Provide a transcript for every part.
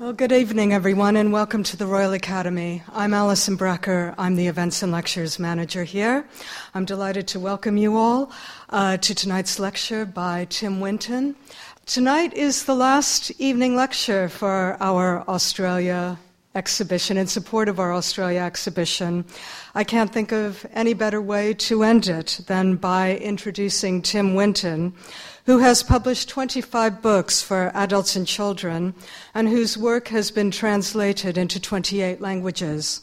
Well, good evening, everyone, and welcome to the Royal Academy. I'm Alison Brecker. I'm the Events and Lectures Manager here. I'm delighted to welcome you all uh, to tonight's lecture by Tim Winton. Tonight is the last evening lecture for our Australia exhibition in support of our Australia exhibition. I can't think of any better way to end it than by introducing Tim Winton, who has published 25 books for adults and children, and whose work has been translated into 28 languages.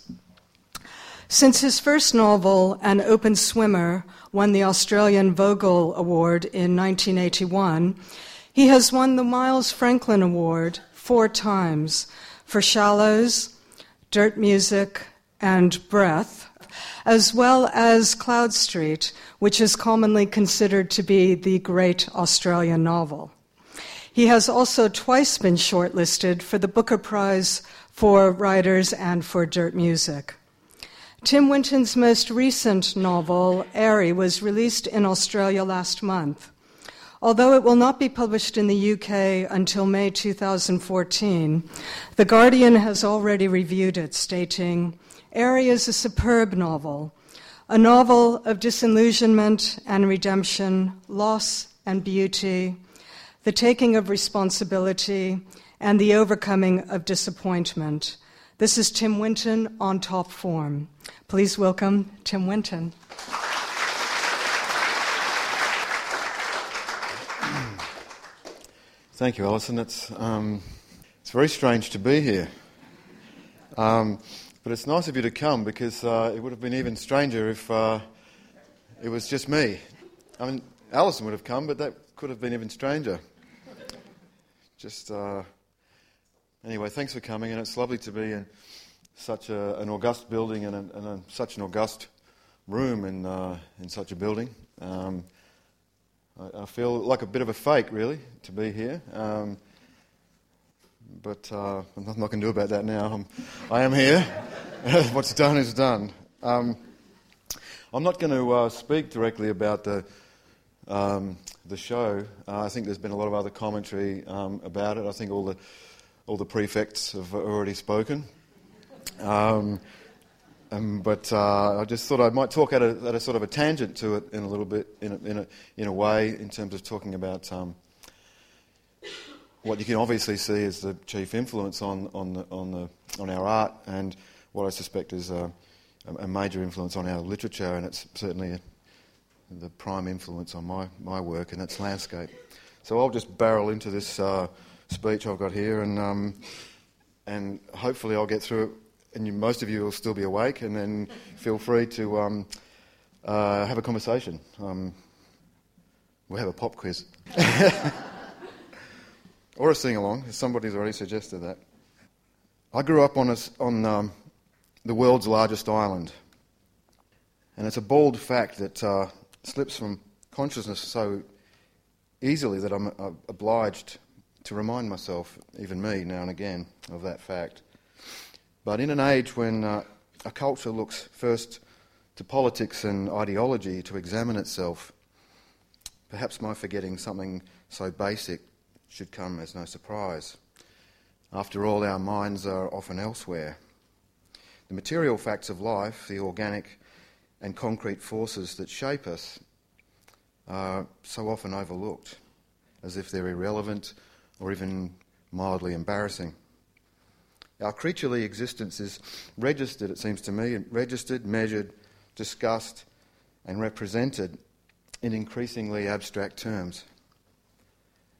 Since his first novel, An Open Swimmer, won the Australian Vogel Award in 1981, he has won the Miles Franklin Award four times for Shallows, Dirt Music, and Breath, as well as Cloud Street, which is commonly considered to be the great Australian novel. He has also twice been shortlisted for the Booker Prize for Riders and for Dirt Music. Tim Winton's most recent novel, Eyrie, was released in Australia last month. Although it will not be published in the UK until May 2014, The Guardian has already reviewed it, stating, Eyrie is a superb novel, a novel of disillusionment and redemption, loss and beauty, the taking of responsibility, and the overcoming of disappointment. This is Tim Winton on top form. Please welcome Tim Winton. Thank you, Alison. It's, um, it's very strange to be here. Um, but it's nice of you to come because uh, it would have been even stranger if uh, it was just me. I mean, Alison would have come, but that could have been even stranger. Just uh, anyway, thanks for coming, and it's lovely to be in such a, an august building and, a, and a, such an august room in uh, in such a building. Um, I, I, feel like a bit of a fake, really, to be here. Um, but uh, I'm not going to do about that now. I'm, I am here. What's done is done. Um, I'm not going to uh, speak directly about the um, the show. Uh, I think there's been a lot of other commentary um, about it. I think all the all the prefects have already spoken. Um, um, but uh, I just thought I might talk at a, at a, sort of a tangent to it in a little bit, in a, in a, in a way, in terms of talking about um, what you can obviously see is the chief influence on, on, the, on, the, on our art and what I suspect is a, a major influence on our literature, and it's certainly a, the prime influence on my, my work, and that's landscape. So I'll just barrel into this uh, speech I've got here, and, um, and hopefully I'll get through it, and you, most of you will still be awake, and then feel free to um, uh, have a conversation. Um, we'll have a pop quiz. or a sing along. as Somebody's already suggested that. I grew up on, a, on um, the world's largest island, and it's a bald fact that uh, slips from consciousness so easily that I'm uh, obliged to remind myself, even me, now and again, of that fact. But in an age when uh, a culture looks first to politics and ideology to examine itself, perhaps my forgetting something so basic should come as no surprise. After all, our minds are often elsewhere. The material facts of life, the organic and concrete forces that shape us, are so often overlooked, as if they're irrelevant or even mildly embarrassing. Our creaturely existence is registered, it seems to me, registered, measured, discussed, and represented in increasingly abstract terms.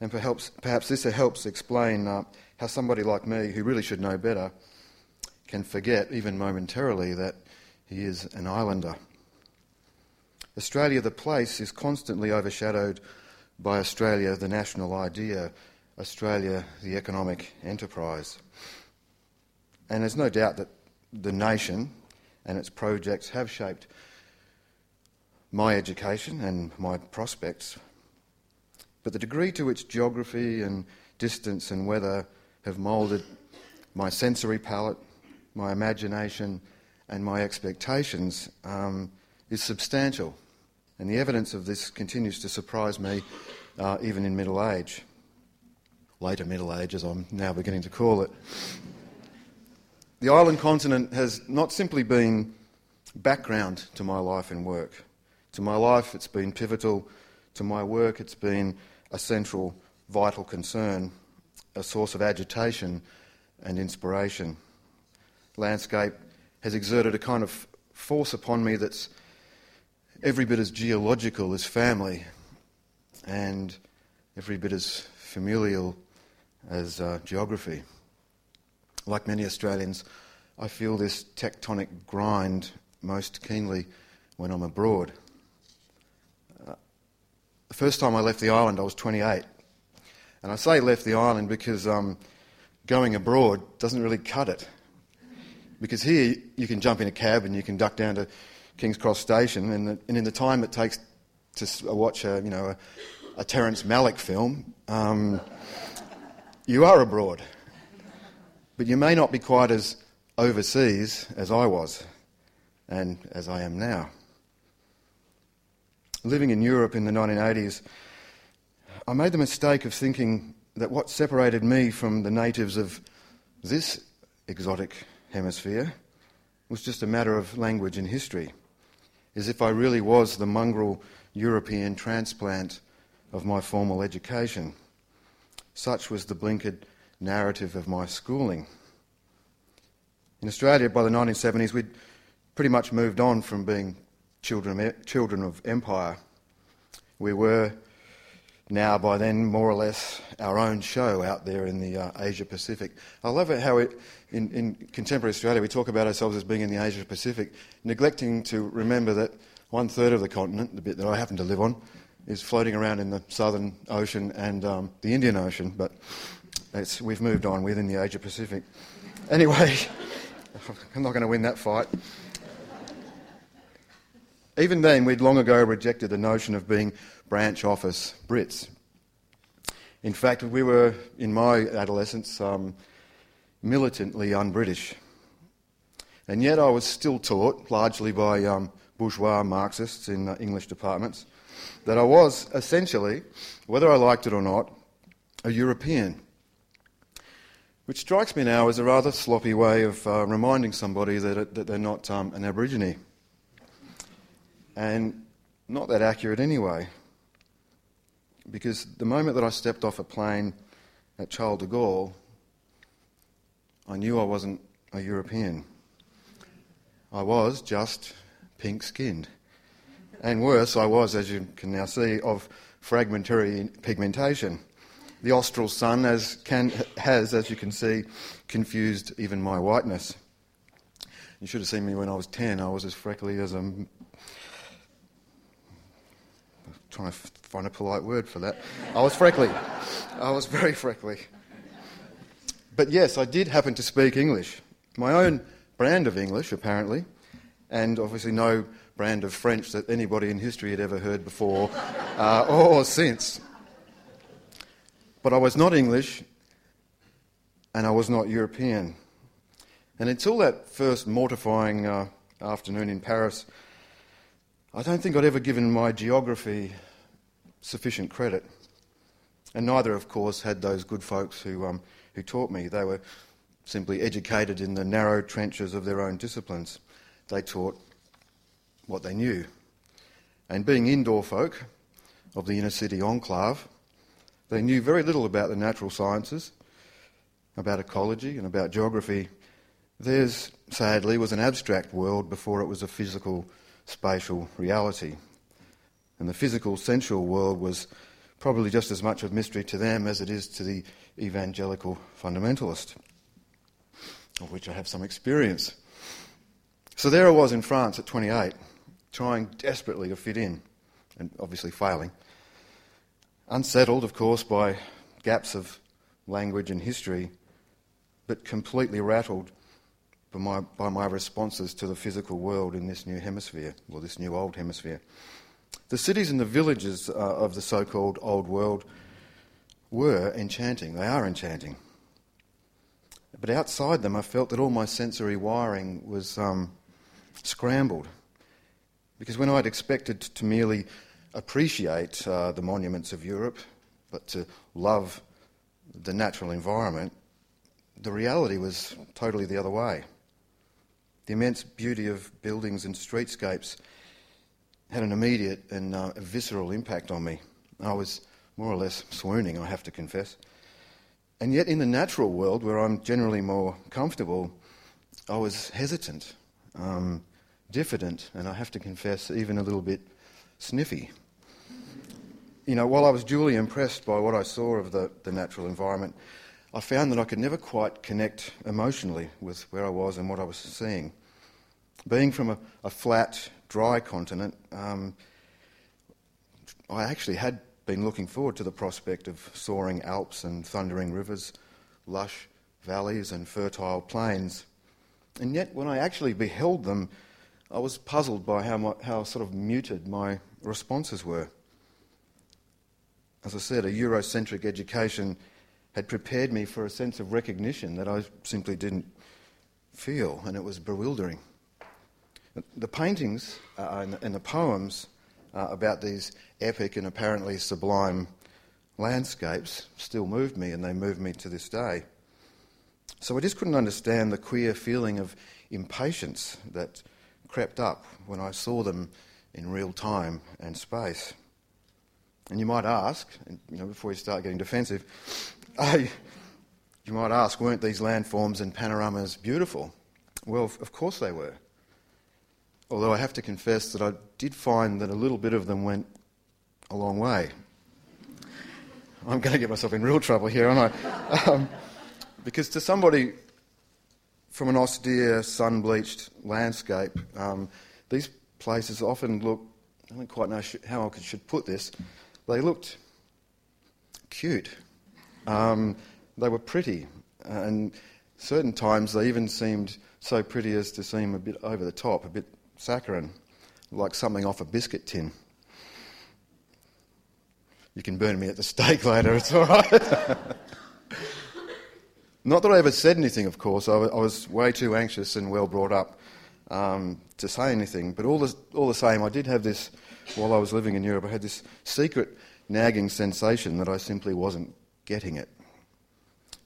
And perhaps, perhaps this helps explain uh, how somebody like me, who really should know better, can forget, even momentarily, that he is an islander. Australia, the place, is constantly overshadowed by Australia, the national idea, Australia, the economic enterprise. And there's no doubt that the nation and its projects have shaped my education and my prospects but the degree to which geography and distance and weather have moulded my sensory palette, my imagination, and my expectations um, is substantial. And the evidence of this continues to surprise me uh, even in middle age. later Middle Age, as I'm now beginning to call it. The island continent has not simply been background to my life and work. To my life, it's been pivotal. To my work, it's been a central, vital concern, a source of agitation and inspiration. Landscape has exerted a kind of force upon me that's every bit as geological as family and every bit as familial as uh, geography. Like many Australians, I feel this tectonic grind most keenly when I'm abroad. Uh, the first time I left the island, I was 28. And I say left the island because um, going abroad doesn't really cut it. Because here you can jump in a cab and you can duck down to King's Cross Station, and, the, and in the time it takes to watch a, you know, a, a Malick film, um, you are abroad. But you may not be quite as overseas as I was and as I am now. Living in Europe in the 1980s, I made the mistake of thinking that what separated me from the natives of this exotic hemisphere was just a matter of language and history, as if I really was the mongrel European transplant of my formal education. Such was the blinkered narrative of my schooling. In Australia, by the 1970s, we'd pretty much moved on from being children of, children of empire. We were now, by then, more or less our own show out there in the uh, Asia Pacific. I love it how it, in, in contemporary Australia we talk about ourselves as being in the Asia Pacific, neglecting to remember that one third of the continent, the bit that I happen to live on, is floating around in the Southern Ocean and um, the Indian Ocean, but we've moved on within the Asia Pacific. Anyway, I'm not going to win that fight. Even then, we'd long ago rejected the notion of being branch office Brits. In fact, we were, in my adolescence, um, militantly un British. And yet I was still taught, largely by um, bourgeois Marxists in uh, English departments, that I was essentially, whether I liked it or not, a European. Which strikes me now as a rather sloppy way of uh, reminding somebody that, that they're not um, an Aborigine. And not that accurate anyway. Because the moment that I stepped off a plane at Charles de Gaulle, I knew I wasn't a European. I was just pink skinned. And worse, I was, as you can now see, of fragmentary pigmentation. The austral sun has, can, has, as you can see, confused even my whiteness. You should have seen me when I was 10. I was as freckly as a. Trying to find a polite word for that. I was freckly. I was very freckly. But yes, I did happen to speak English. My own brand of English, apparently, and obviously no brand of French that anybody in history had ever heard before uh, or since. But I was not English and I was not European. And until that first mortifying uh, afternoon in Paris, I don't think I'd ever given my geography sufficient credit. And neither, of course, had those good folks who, um, who taught me. They were simply educated in the narrow trenches of their own disciplines. They taught what they knew. And being indoor folk of the inner city enclave, they knew very little about the natural sciences, about ecology, and about geography. Theirs, sadly, was an abstract world before it was a physical, spatial reality. And the physical, sensual world was probably just as much of mystery to them as it is to the evangelical fundamentalist, of which I have some experience. So there I was in France at 28, trying desperately to fit in, and obviously failing. Unsettled, of course, by gaps of language and history, but completely rattled by my, by my responses to the physical world in this new hemisphere, or this new old hemisphere. The cities and the villages uh, of the so called old world were enchanting. They are enchanting. But outside them, I felt that all my sensory wiring was um, scrambled. Because when I'd expected to merely appreciate uh, the monuments of Europe, but to love the natural environment, the reality was totally the other way. The immense beauty of buildings and streetscapes had an immediate and uh, visceral impact on me. I was more or less swooning, I have to confess. And yet, in the natural world, where I'm generally more comfortable, I was hesitant, um, diffident, and I have to confess, even a little bit sniffy. You know, while I was duly impressed by what I saw of the, the natural environment, I found that I could never quite connect emotionally with where I was and what I was seeing. Being from a, a flat, dry continent, um, I actually had been looking forward to the prospect of soaring Alps and thundering rivers, lush valleys and fertile plains. And yet, when I actually beheld them, I was puzzled by how, my, how sort of muted my responses were. As I said, a Eurocentric education had prepared me for a sense of recognition that I simply didn't feel, and it was bewildering. The paintings and, the, poems uh, about these epic and apparently sublime landscapes still moved me, and they move me to this day. So I just couldn't understand the queer feeling of impatience that crept up when I saw them in real time and space. And you might ask, you know, before you start getting defensive, you might ask, weren't these landforms and panoramas beautiful? Well, of course they were. Although I have to confess that I did find that a little bit of them went a long way. I'm going to get myself in real trouble here, aren't I? Um, because to somebody from an austere, sun bleached landscape, um, these places often look, I don't quite know how I should put this, they looked cute. Um, they were pretty, and certain times they even seemed so pretty as to seem a bit over the top, a bit saccharine, like something off a biscuit tin. You can burn me at the stake later, it's all right. Not that I ever said anything, of course. I, was way too anxious and well brought up um, to say anything. But all the, all the same, I did have this, while I was living in Europe, I had this secret nagging sensation that I simply wasn't getting it.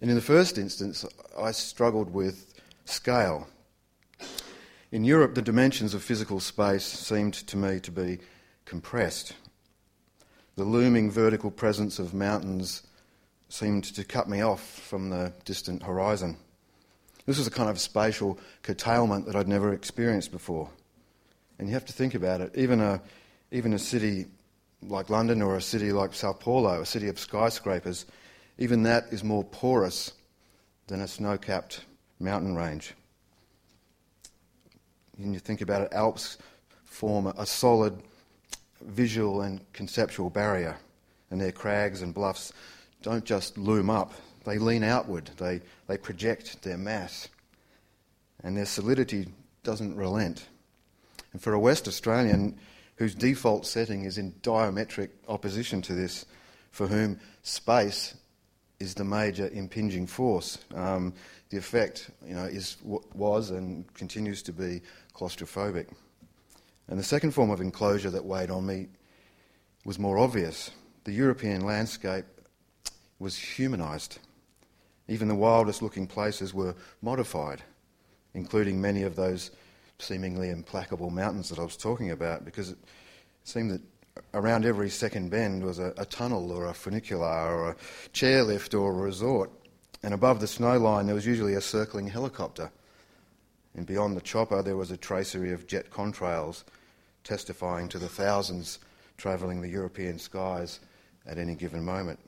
And in the first instance, I struggled with scale. In Europe, the dimensions of physical space seemed to me to be compressed. The looming vertical presence of mountains seemed to cut me off from the distant horizon. This was a kind of spatial curtailment that I'd never experienced before. And you have to think about it. Even a, even a city like London or a city like Sao Paulo, a city of skyscrapers, even that is more porous than a snow capped mountain range. When you think about it, Alps form a solid visual and conceptual barrier, and their crags and bluffs don't just loom up, they lean outward, they, they project their mass, and their solidity doesn't relent. And for a West Australian whose default setting is in diametric opposition to this, for whom space is the major impinging force, um, the effect you know, is, was and continues to be claustrophobic. And the second form of enclosure that weighed on me was more obvious. The European landscape was humanised. Even the wildest looking places were modified, including many of those seemingly implacable mountains that I was talking about, because it seemed that around every second bend was a, a tunnel or a funicular or a chairlift or a resort. And above the snow line, there was usually a circling helicopter. And beyond the chopper, there was a tracery of jet contrails testifying to the thousands travelling the European skies at any given moment.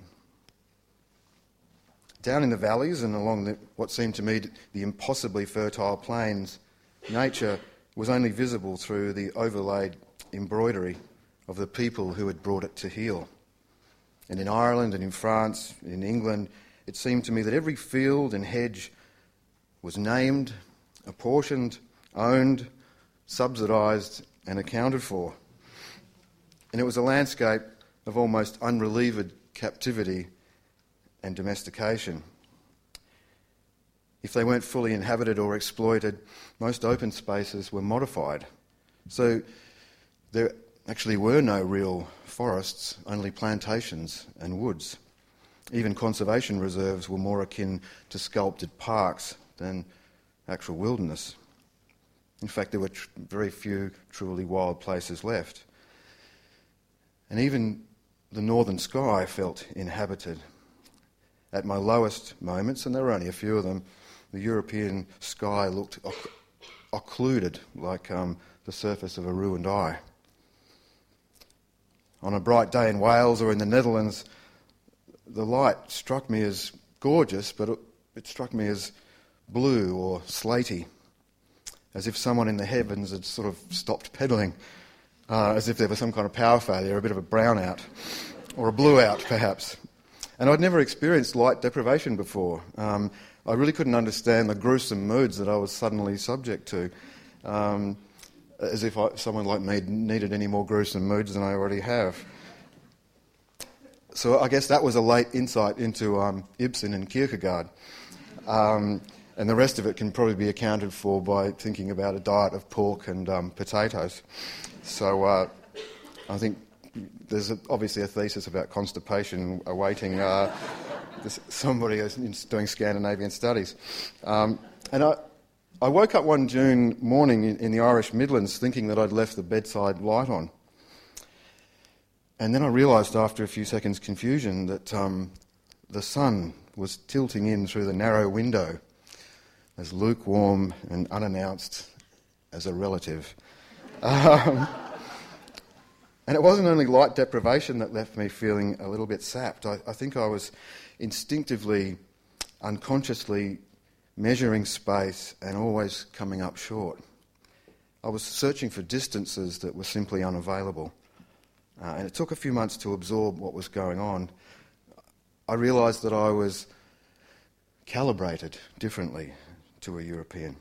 Down in the valleys and along the, what seemed to me the impossibly fertile plains, nature was only visible through the overlaid embroidery of the people who had brought it to heel. And in Ireland and in France, in England, it seemed to me that every field and hedge was named, apportioned, owned, subsidised, and accounted for. And it was a landscape of almost unrelieved captivity and domestication. If they weren't fully inhabited or exploited, most open spaces were modified. So there actually were no real forests, only plantations and woods. Even conservation reserves were more akin to sculpted parks than actual wilderness. In fact, there were tr- very few truly wild places left. And even the northern sky felt inhabited. At my lowest moments, and there were only a few of them, the European sky looked occluded like um, the surface of a ruined eye. On a bright day in Wales or in the Netherlands, the light struck me as gorgeous, but it, it struck me as blue or slaty, as if someone in the heavens had sort of stopped pedalling, uh, as if there was some kind of power failure, a bit of a brownout, or a blue out perhaps. And I'd never experienced light deprivation before. Um, I really couldn't understand the gruesome moods that I was suddenly subject to, um, as if I, someone like me needed any more gruesome moods than I already have. So I guess that was a late insight into um, Ibsen and Kierkegaard. Um, and the rest of it can probably be accounted for by thinking about a diet of pork and um, potatoes. So uh, I think there's a, obviously a thesis about constipation awaiting uh, this, somebody who's doing Scandinavian studies. Um, and I, I woke up one June morning in, in the Irish Midlands thinking that I'd left the bedside light on. And then I realised after a few seconds' confusion that um, the sun was tilting in through the narrow window, as lukewarm and unannounced as a relative. Um, and it wasn't only light deprivation that left me feeling a little bit sapped. I, I think I was instinctively, unconsciously measuring space and always coming up short. I was searching for distances that were simply unavailable. Uh, and it took a few months to absorb what was going on. I realised that I was calibrated differently to a European.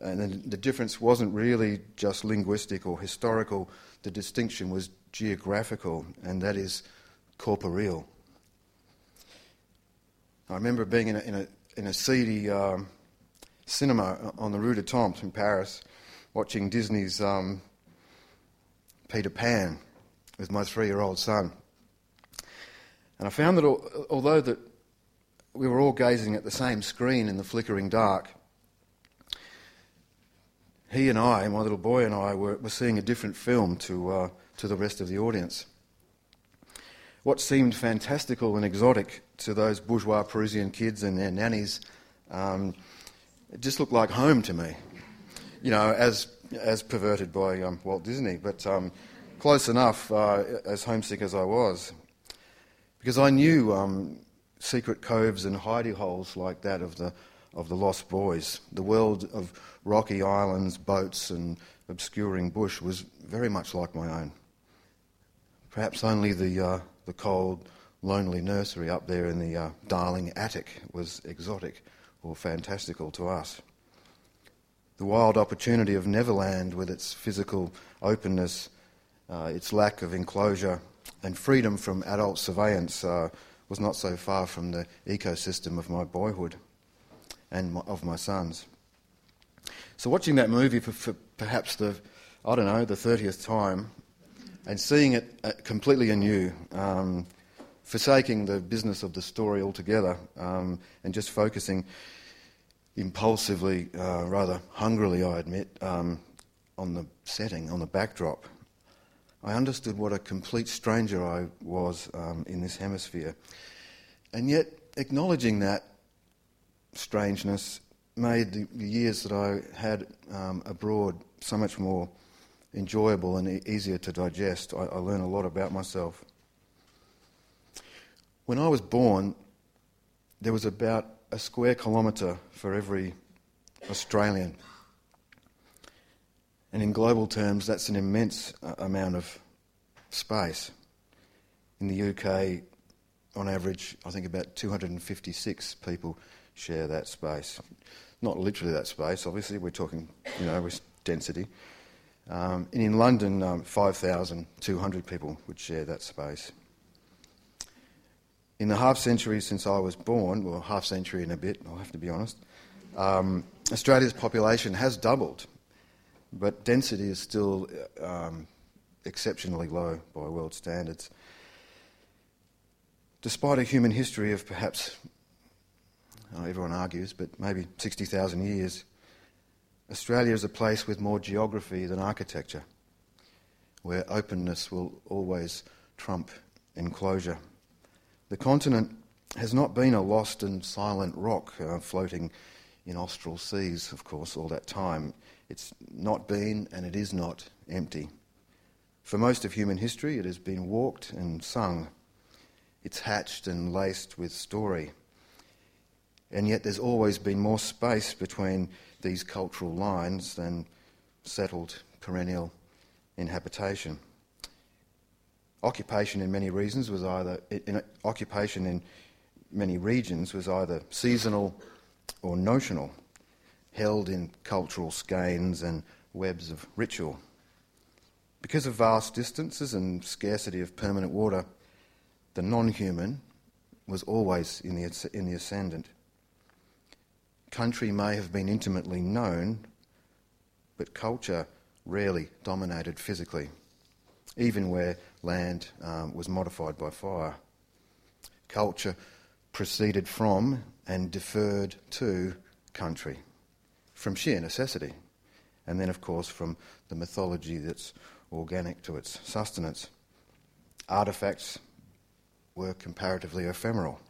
And the difference wasn't really just linguistic or historical, the distinction was geographical, and that is corporeal. I remember being in a, in a, in a seedy um, cinema on the Rue de Temple in Paris, watching Disney's um, Peter Pan with my three-year-old son. And I found that although that we were all gazing at the same screen in the flickering dark, he and I, my little boy and I, were, were seeing a different film to, uh, to the rest of the audience. What seemed fantastical and exotic to those bourgeois Parisian kids and their nannies um, it just looked like home to me. You know, as as perverted by um, Walt Disney, but um, close enough uh, as homesick as I was. Because I knew um, secret coves and hidey holes like that of the, of the Lost Boys. The world of rocky islands, boats, and obscuring bush was very much like my own. Perhaps only the, uh, the cold, lonely nursery up there in the uh, Darling attic was exotic or fantastical to us the wild opportunity of Neverland with its physical openness, uh, its lack of enclosure, and freedom from adult surveillance uh, was not so far from the ecosystem of my boyhood and of my sons. So, watching that movie for, for, perhaps the, I don't know, the 30th time, and seeing it uh, completely anew, um, forsaking the business of the story altogether, um, and just focusing impulsively, uh, rather hungrily, I admit, um, on the setting, on the backdrop. I understood what a complete stranger I was um, in this hemisphere. And yet, acknowledging that strangeness made the, years that I had um, abroad so much more enjoyable and e- easier to digest. I, I learned a lot about myself. When I was born, there was about a square kilometre for every Australian. And in global terms, that's an immense uh, amount of space. In the UK, on average, I think about 256 people share that space. Not literally that space, obviously, we're talking, you know, with density. Um, and in London, um, 5,200 people would share that space. In the half century since I was born, well, half century and a bit, I'll have to be honest, um, Australia's population has doubled, but density is still um, exceptionally low by world standards. Despite a human history of perhaps, oh, everyone argues, but maybe 60,000 years, Australia is a place with more geography than architecture, where openness will always trump enclosure. The continent has not been a lost and silent rock uh, floating in austral seas, of course, all that time. It's not been and it is not empty. For most of human history, it has been walked and sung. It's hatched and laced with story. And yet, there's always been more space between these cultural lines than settled perennial inhabitation. Occupation in many reasons was either in, occupation in many regions was either seasonal or notional, held in cultural skeins and webs of ritual. Because of vast distances and scarcity of permanent water, the non human was always in the, in the ascendant. Country may have been intimately known, but culture rarely dominated physically, even where land um, was modified by fire. Culture proceeded from and deferred to country from sheer necessity, and then, of course, from the mythology that's organic to its sustenance. Artefacts were comparatively ephemeral.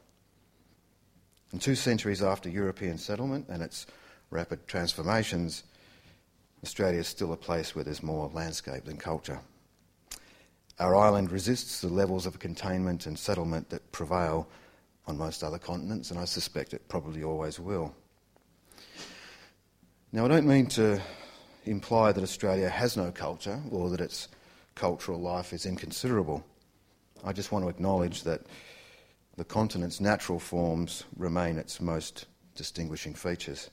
And two centuries after European settlement and its rapid transformations, Australia is still a place where there's more landscape than culture. Our island resists the levels of containment and settlement that prevail on most other continents, and I suspect it probably always will. Now, I don't mean to imply that Australia has no culture or that its cultural life is inconsiderable. I just want to acknowledge that the continent's natural forms remain its most distinguishing features.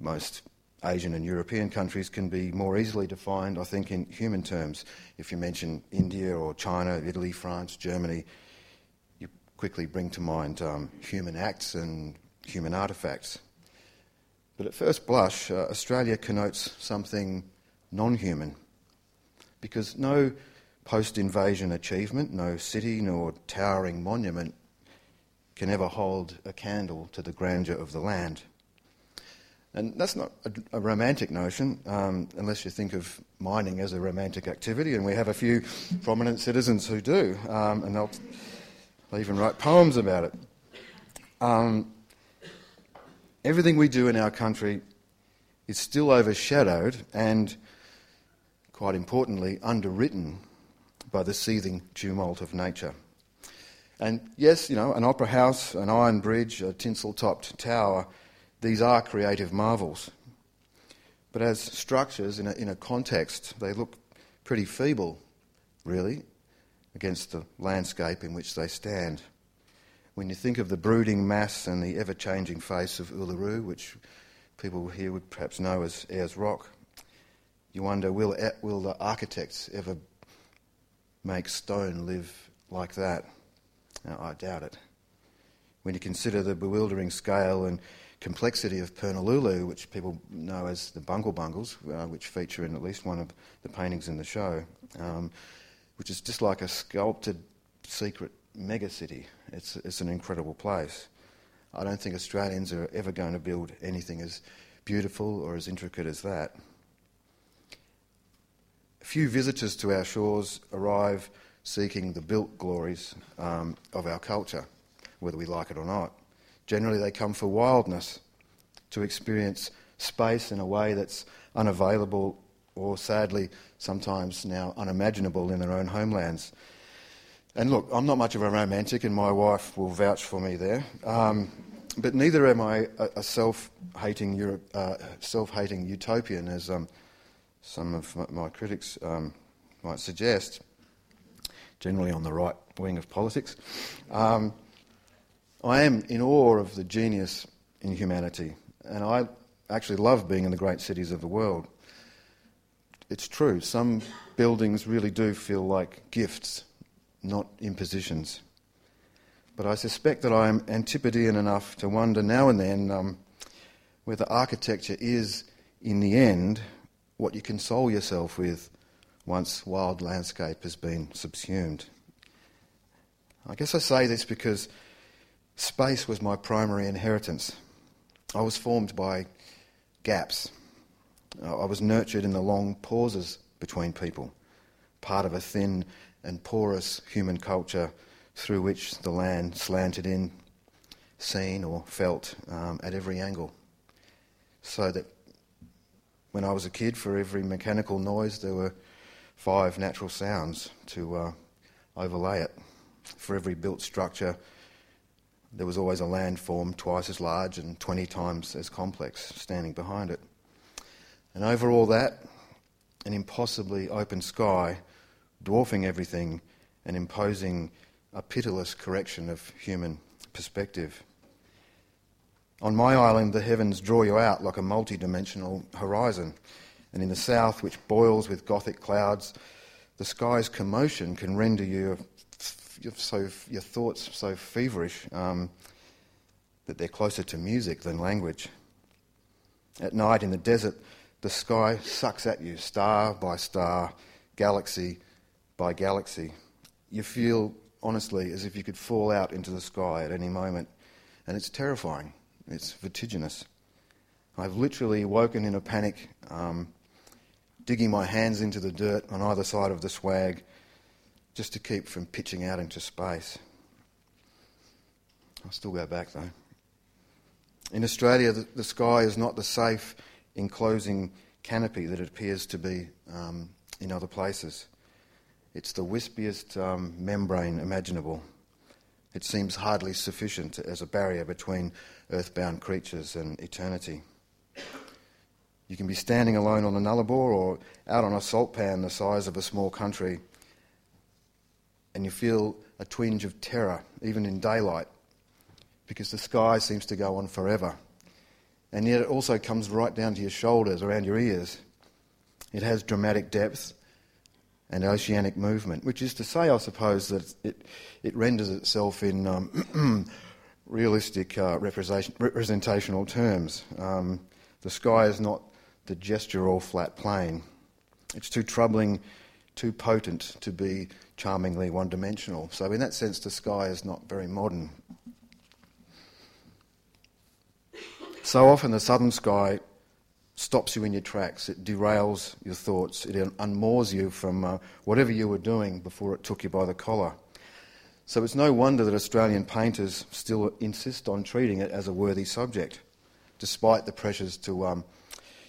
Most Asian and European countries can be more easily defined, I think, in human terms. If you mention India or China, Italy, France, Germany, you quickly bring to mind um, human acts and human artefacts. But at first blush, uh, Australia connotes something non human because no post invasion achievement, no city nor towering monument can ever hold a candle to the grandeur of the land. And that's not a, a romantic notion, um, unless you think of mining as a romantic activity, and we have a few prominent citizens who do, um, and they'll, they'll, even write poems about it. Um, everything we do in our country is still overshadowed and, quite importantly, underwritten by the seething tumult of nature. And yes, you know, an opera house, an iron bridge, a tinsel topped tower, these are creative marvels. But as structures in a, in a context, they look pretty feeble, really, against the landscape in which they stand. When you think of the brooding mass and the ever changing face of Uluru, which people here would perhaps know as Ayers Rock, you wonder will, will the architects ever make stone live like that? Now, I doubt it. When you consider the bewildering scale and complexity of Purnululu, which people know as the Bungle Bungles, uh, which feature in at least one of the paintings in the show, um, which is just like a sculpted secret megacity. It's, it's an incredible place. I don't think Australians are ever going to build anything as beautiful or as intricate as that. Few visitors to our shores arrive seeking the built glories um, of our culture, whether we like it or not. Generally, they come for wildness, to experience space in a way that's unavailable or sadly sometimes now unimaginable in their own homelands. And look, I'm not much of a romantic, and my wife will vouch for me there. Um, but neither am I a, self-hating, uh, self-hating utopian, as um, some of my critics um, might suggest, generally on the right wing of politics. Um, I am in awe of the genius in humanity, and I actually love being in the great cities of the world. It's true, some buildings really do feel like gifts, not impositions. But I suspect that I am Antipodean enough to wonder now and then um, whether architecture is, in the end, what you console yourself with once wild landscape has been subsumed. I guess I say this because space was my primary inheritance. I was formed by gaps. I was nurtured in the long pauses between people, part of a thin and porous human culture through which the land slanted in, seen or felt um, at every angle. So that when I was a kid, for every mechanical noise, there were five natural sounds to uh, overlay it. For every built structure, there was always a landform twice as large and 20 times as complex standing behind it. And over all that, an impossibly open sky, dwarfing everything and imposing a pitiless correction of human perspective. On my island, the heavens draw you out like a multi dimensional horizon, and in the south, which boils with Gothic clouds, the sky's commotion can render you so, your thoughts so feverish um, that they're closer to music than language. At night in the desert, the sky sucks at you, star by star, galaxy by galaxy. You feel, honestly, as if you could fall out into the sky at any moment, and it's terrifying. It's vertiginous. I've literally woken in a panic, um, digging my hands into the dirt on either side of the swag just to keep from pitching out into space. I'll still go back though. In Australia, the, the sky is not the safe, enclosing canopy that it appears to be um, in other places. It's the wispiest um, membrane imaginable. It seems hardly sufficient as a barrier between earthbound creatures and eternity. You can be standing alone on a nullarbor or out on a salt pan the size of a small country, and you feel a twinge of terror, even in daylight, because the sky seems to go on forever. And yet it also comes right down to your shoulders, around your ears. It has dramatic depth and oceanic movement, which is to say, I suppose, that it, it renders itself in um, realistic uh, representational terms. Um, the sky is not the gestural flat plane. It's too troubling, too potent to be charmingly one dimensional. So, in that sense, the sky is not very modern. So often, the southern sky stops you in your tracks, it derails your thoughts, it unmoors you from uh, whatever you were doing before it took you by the collar. So it's no wonder that Australian painters still insist on treating it as a worthy subject, despite the pressures to, um,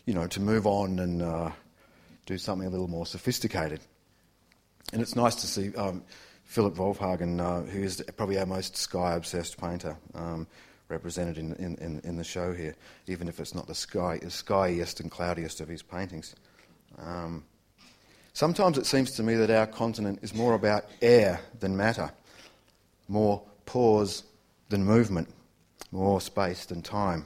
you know, to move on and uh, do something a little more sophisticated. And it's nice to see um, Philip Wolfhagen, uh, who is probably our most sky-obsessed painter, um, represented in, in, in, the show here, even if it's not the sky, the skiest and cloudiest of his paintings. Um, sometimes it seems to me that our continent is more about air than matter more pause than movement, more space than time.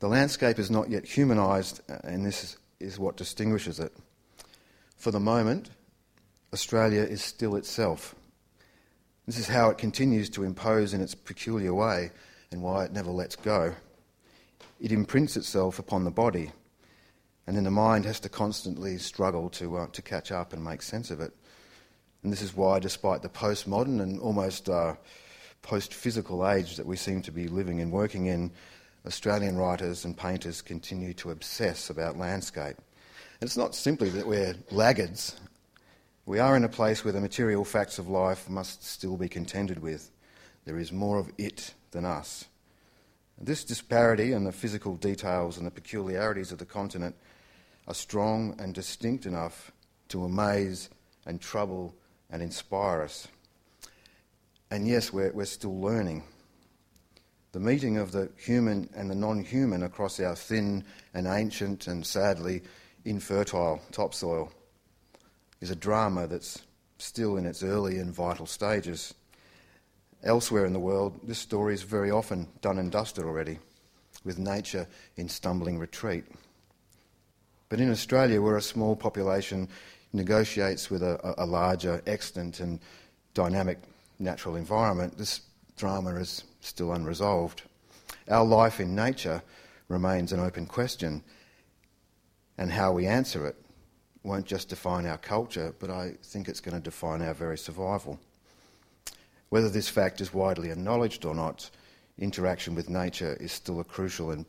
The landscape is not yet humanised, and this is, is what distinguishes it. For the moment, Australia is still itself. This is how it continues to impose in its peculiar way and why it never lets go. It imprints itself upon the body, and then the mind has to constantly struggle to, uh, to catch up and make sense of it. And this is why, despite the postmodern and almost uh, post physical age that we seem to be living and working in, Australian writers and painters continue to obsess about landscape. And it's not simply that we're laggards. We are in a place where the material facts of life must still be contended with. There is more of it than us. This disparity and the physical details and the peculiarities of the continent are strong and distinct enough to amaze and trouble and inspire us. And yes, we're, we're still learning. The meeting of the human and the non human across our thin and ancient and sadly infertile topsoil is a drama that's still in its early and vital stages. Elsewhere in the world, this story is very often done and dusted already, with nature in stumbling retreat. But in Australia, we're a small population negotiates with a, a larger, extant, and dynamic natural environment, this drama is still unresolved. Our life in nature remains an open question, and how we answer it won't just define our culture, but I think it's going to define our very survival. Whether this fact is widely acknowledged or not, interaction with nature is still a crucial and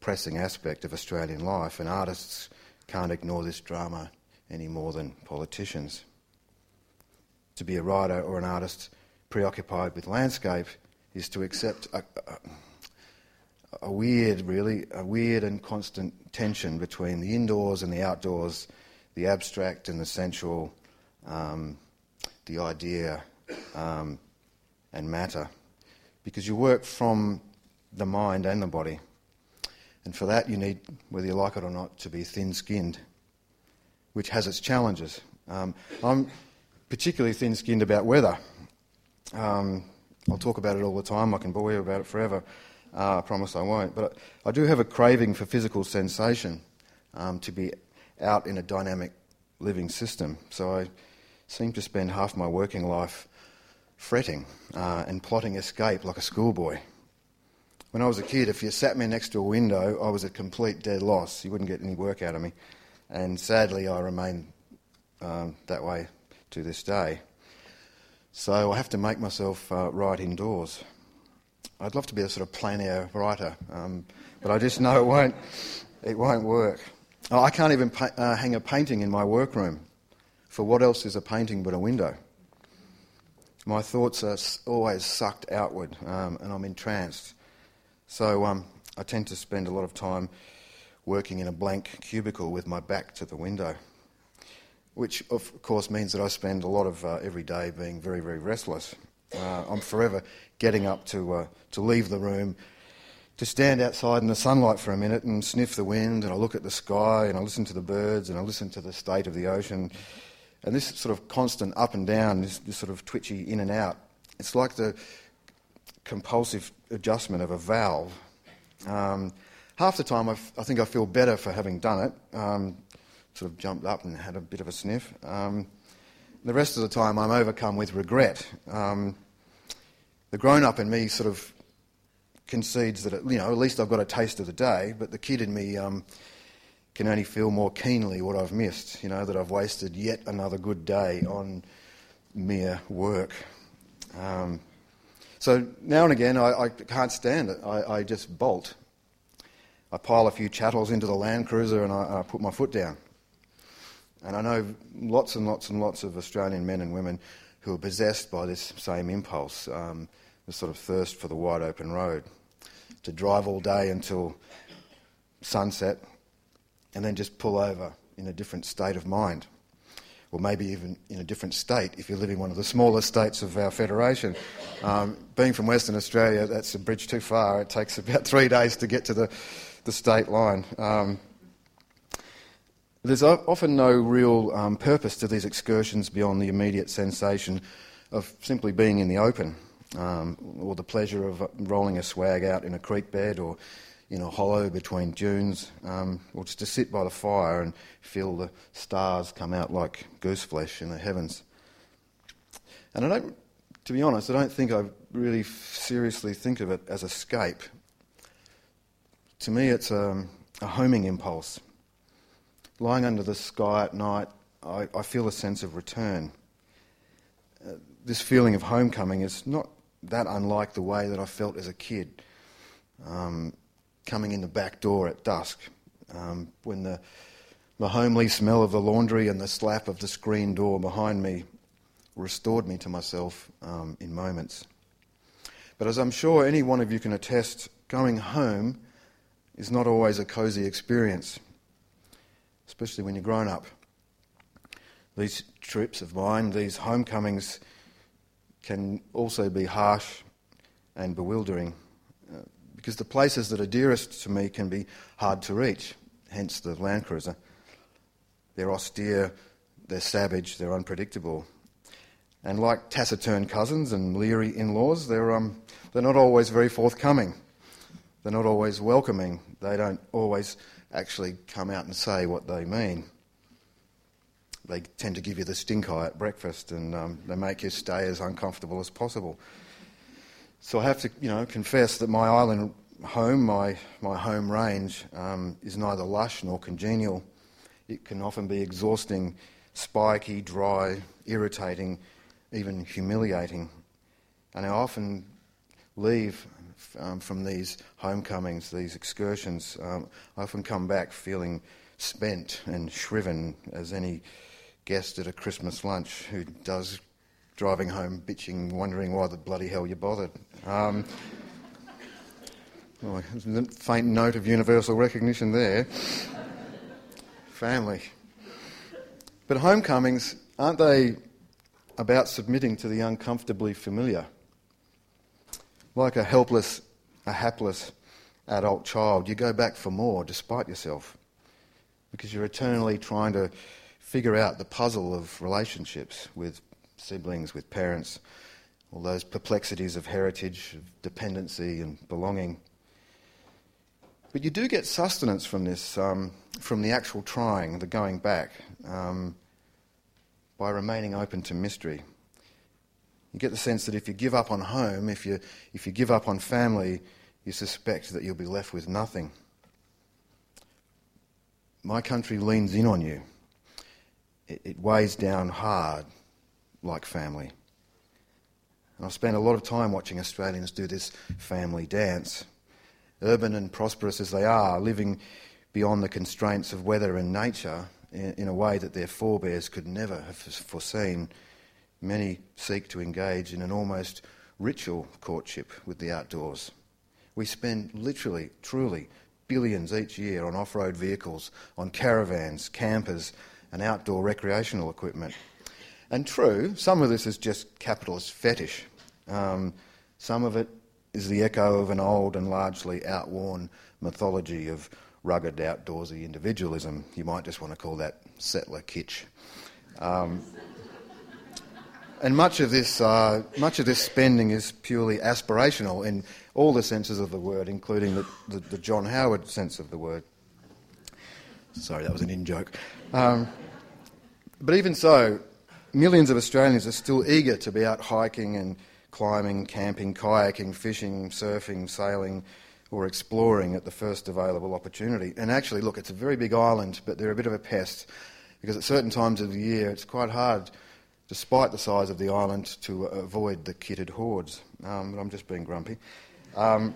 pressing aspect of Australian life, and artists can't ignore this drama any more than politicians. To be a writer or an artist preoccupied with landscape is to accept a, a, a weird, really, a weird and constant tension between the indoors and the outdoors, the abstract and the sensual, um, the idea um, and matter. Because you work from the mind and the body. And for that, you need, whether you like it or not, to be thin skinned, which has its challenges. Um, I'm particularly thin skinned about weather. Um, I'll talk about it all the time, I can bore you about it forever. Uh, I promise I won't. But I do have a craving for physical sensation, um, to be out in a dynamic living system. So I seem to spend half my working life fretting uh, and plotting escape like a schoolboy. When I was a kid, if you sat me next to a window, I was a complete dead loss. You wouldn't get any work out of me. And sadly, I remain um, that way to this day. So I have to make myself uh, write indoors. I'd love to be a sort of plein air writer, um, but I just know it won't, it won't work. I can't even pa- uh, hang a painting in my workroom. For what else is a painting but a window? My thoughts are always sucked outward, um, and I'm entranced. So um, I tend to spend a lot of time working in a blank cubicle with my back to the window, which of course means that I spend a lot of uh, every day being very, very restless. Uh, I'm forever getting up to, uh, to leave the room, to stand outside in the sunlight for a minute and sniff the wind, and I look at the sky and I listen to the birds and I listen to the state of the ocean. And this sort of constant up and down, this, this sort of twitchy in and out, it's like the compulsive adjustment of a valve. Um, half the time, I, think I feel better for having done it. Um, sort of jumped up and had a bit of a sniff. Um, the rest of the time, I'm overcome with regret. Um, the grown up in me sort of concedes that, it, you know, at least I've got a taste of the day, but the kid in me um, can only feel more keenly what I've missed, you know, that I've wasted yet another good day on mere work. Um, so now and again, I, I can't stand it. I, I, just bolt. I pile a few chattels into the Land Cruiser and I, I put my foot down. And I know lots and lots and lots of Australian men and women who are possessed by this same impulse. Um, the sort of thirst for the wide open road, to drive all day until sunset, and then just pull over in a different state of mind. Or maybe even in a different state if you live in one of the smaller states of our federation. Um, being from Western Australia, that's a bridge too far. It takes about three days to get to the, the state line. Um, there's often no real um, purpose to these excursions beyond the immediate sensation of simply being in the open um, or the pleasure of rolling a swag out in a creek bed or in a hollow between dunes, um, or just to sit by the fire and feel the stars come out like goose flesh in the heavens. And I don't, to be honest, I don't think I really seriously think of it as escape. To me, it's a, a homing impulse. Lying under the sky at night, I, I feel a sense of return. Uh, this feeling of homecoming is not that unlike the way that I felt as a kid, um, coming in the back door at dusk, um, when the, the homely smell of the laundry and the slap of the screen door behind me restored me to myself um, in moments. But as I'm sure any one of you can attest, going home is not always a cosy experience, especially when you're grown up. These trips of mine, these homecomings, can also be harsh and bewildering uh, because the places that are dearest to me can be hard to reach, hence the Land Cruiser. They're austere, they're savage, they're unpredictable. And like taciturn cousins and leery in laws, they're, um, they're not always very forthcoming. They're not always welcoming. They don't always actually come out and say what they mean they tend to give you the stink eye at breakfast and um, they make you stay as uncomfortable as possible. So I have to, you know, confess that my island home, my, my home range, um, is neither lush nor congenial. It can often be exhausting, spiky, dry, irritating, even humiliating. And I often leave um, from these homecomings, these excursions. Um, I often come back feeling spent and shriven as any guest at a Christmas lunch who does driving home bitching, wondering why the bloody hell you bothered. Um, well, faint note of universal recognition there. Family. But homecomings, aren't they about submitting to the uncomfortably familiar? Like a helpless, a hapless adult child, you go back for more despite yourself because you're eternally trying to figure out the puzzle of relationships with siblings, with parents, all those perplexities of heritage, of dependency and belonging. But you do get sustenance from this, um, from the actual trying, the going back, um, by remaining open to mystery. You get the sense that if you give up on home, if you, if you give up on family, you suspect that you'll be left with nothing. My country leans in on you. It, it weighs down hard like family. And I've spent a lot of time watching Australians do this family dance. Urban and prosperous as they are, living beyond the constraints of weather and nature in, in a way that their forebears could never have foreseen, many seek to engage in an almost ritual courtship with the outdoors. We spend literally, truly, billions each year on off road vehicles, on caravans, campers, and outdoor recreational equipment. And true, some of this is just capitalist fetish. Um, some of it is the echo of an old and largely outworn mythology of rugged outdoorsy individualism. You might just want to call that settler kitsch. Um, and much of this, uh, much of this spending is purely aspirational in all the senses of the word, including the, the, the John Howard sense of the word. Sorry, that was an in joke. Um, but even so, millions of Australians are still eager to be out hiking and climbing, camping, kayaking, fishing, surfing, sailing, or exploring at the first available opportunity. And actually, look, it's a very big island, but they're a bit of a pest because at certain times of the year it's quite hard, despite the size of the island, to avoid the kitted hordes. Um, but I'm just being grumpy. Um,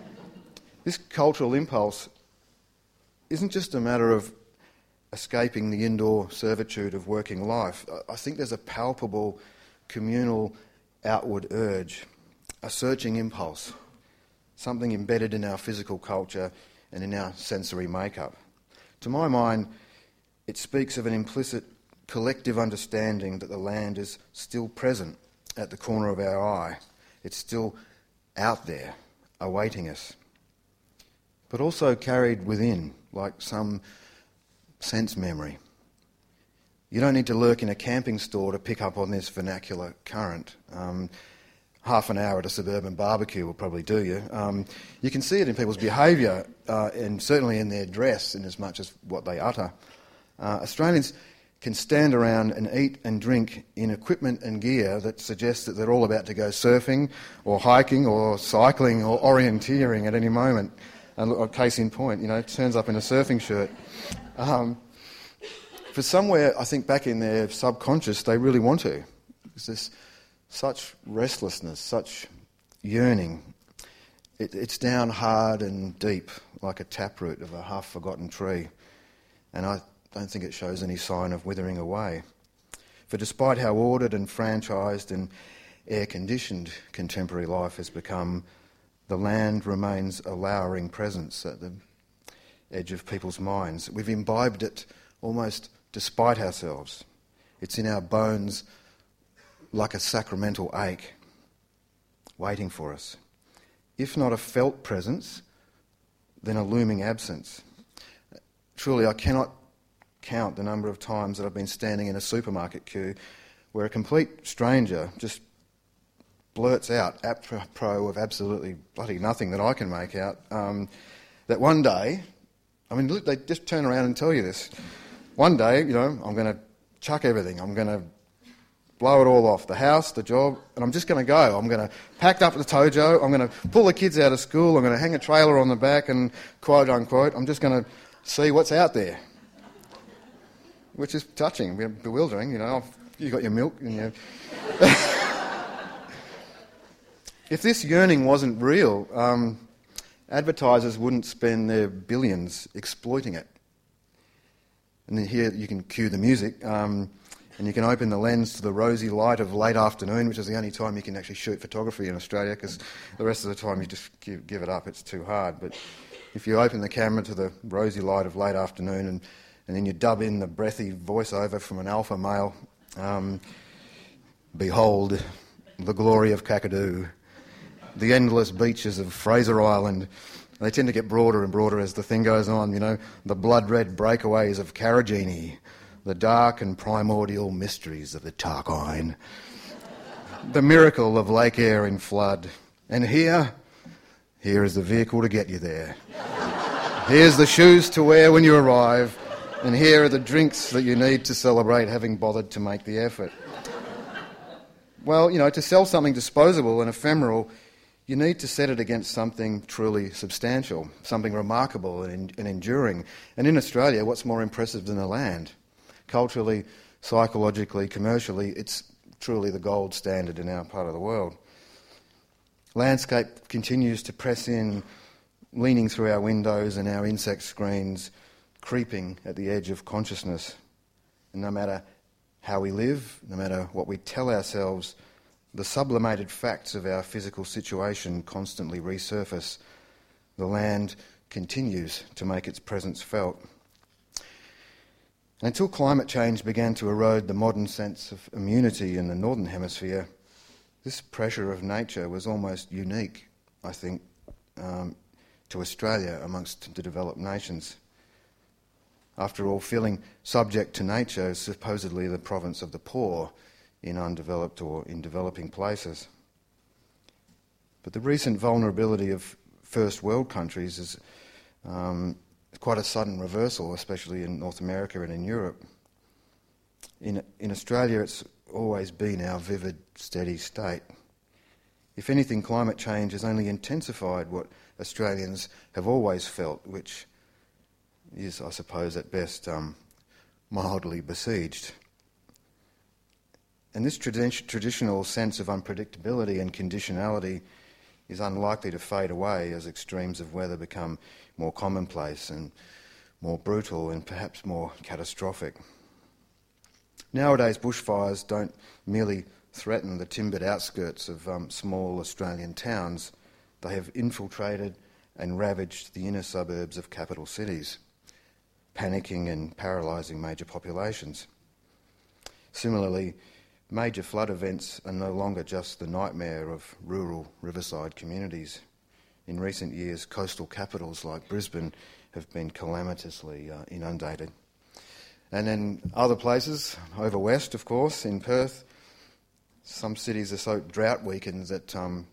this cultural impulse isn't just a matter of escaping the indoor servitude of working life. I think there's a palpable communal outward urge, a searching impulse, something embedded in our physical culture and in our sensory makeup. To my mind, it speaks of an implicit collective understanding that the land is still present at the corner of our eye. It's still out there, awaiting us. But also carried within, like some sense memory. You don't need to lurk in a camping store to pick up on this vernacular current. Um, half an hour at a suburban barbecue will probably do you. Um, you can see it in people's behaviour uh, and certainly in their dress, in as much as what they utter. Uh, Australians can stand around and eat and drink in equipment and gear that suggests that they're all about to go surfing or hiking or cycling or orienteering at any moment. And look, case in point, you know, turns up in a surfing shirt. Um, for somewhere, I think back in their subconscious, they really want to. There's this such restlessness, such yearning. It, it's down hard and deep, like a taproot of a half forgotten tree. And I don't think it shows any sign of withering away. For despite how ordered and franchised and air conditioned contemporary life has become, the land remains a lowering presence at the edge of people's minds. We've imbibed it almost despite ourselves. It's in our bones like a sacramental ache waiting for us. If not a felt presence, then a looming absence. Truly, I cannot count the number of times that I've been standing in a supermarket queue where a complete stranger just blurts out, apropos of absolutely bloody nothing that I can make out, um, that one day, I mean, look, they just turn around and tell you this. One day, you know, I'm going to chuck everything. I'm going to blow it all off the house, the job, and I'm just going to go. I'm going to pack up the tojo. I'm going to pull the kids out of school. I'm going to hang a trailer on the back and quote unquote, I'm just going to see what's out there. Which is touching, bewildering, you know. You've got your milk and your. If this yearning wasn't real, um, advertisers wouldn't spend their billions exploiting it. And then here you can cue the music, um, and you can open the lens to the rosy light of late afternoon, which is the only time you can actually shoot photography in Australia, because the rest of the time you just give, give, it up, it's too hard. But if you open the camera to the rosy light of late afternoon, and, and then you dub in the breathy voiceover from an alpha male, um, behold the glory of Kakadu the endless beaches of Fraser Island. They tend to get broader and broader as the thing goes on, you know, the blood red breakaways of Karijini, the dark and primordial mysteries of the Tarkine, the miracle of Lake Eyre in flood. And here, here is the vehicle to get you there. Here's the shoes to wear when you arrive, and here are the drinks that you need to celebrate having bothered to make the effort. Well, you know, to sell something disposable and ephemeral you need to set it against something truly substantial, something remarkable and, and, enduring. And in Australia, what's more impressive than the land? Culturally, psychologically, commercially, it's truly the gold standard in our part of the world. Landscape continues to press in, leaning through our windows and our insect screens, creeping at the edge of consciousness. And no matter how we live, no matter what we tell ourselves, the sublimated facts of our physical situation constantly resurface. The land continues to make its presence felt. Until climate change began to erode the modern sense of immunity in the Northern Hemisphere, this pressure of nature was almost unique, I think, um, to Australia amongst the developed nations. After all, feeling subject to nature is supposedly the province of the poor in undeveloped or in developing places. But the recent vulnerability of first world countries is um, quite a sudden reversal, especially in North America and in Europe. In, in Australia, it's always been our vivid, steady state. If anything, climate change has only intensified what Australians have always felt, which is, I suppose, at best um, mildly besieged. And this tradi- traditional sense of unpredictability and conditionality is unlikely to fade away as extremes of weather become more commonplace and more brutal and perhaps more catastrophic. Nowadays, bushfires don't merely threaten the timbered outskirts of um, small Australian towns, they have infiltrated and ravaged the inner suburbs of capital cities, panicking and paralysing major populations. Similarly, Major flood events are no longer just the nightmare of rural riverside communities. In recent years, coastal capitals like Brisbane have been calamitously uh, inundated. And in other places, over west, of course, in Perth, some cities are so drought weakened that um,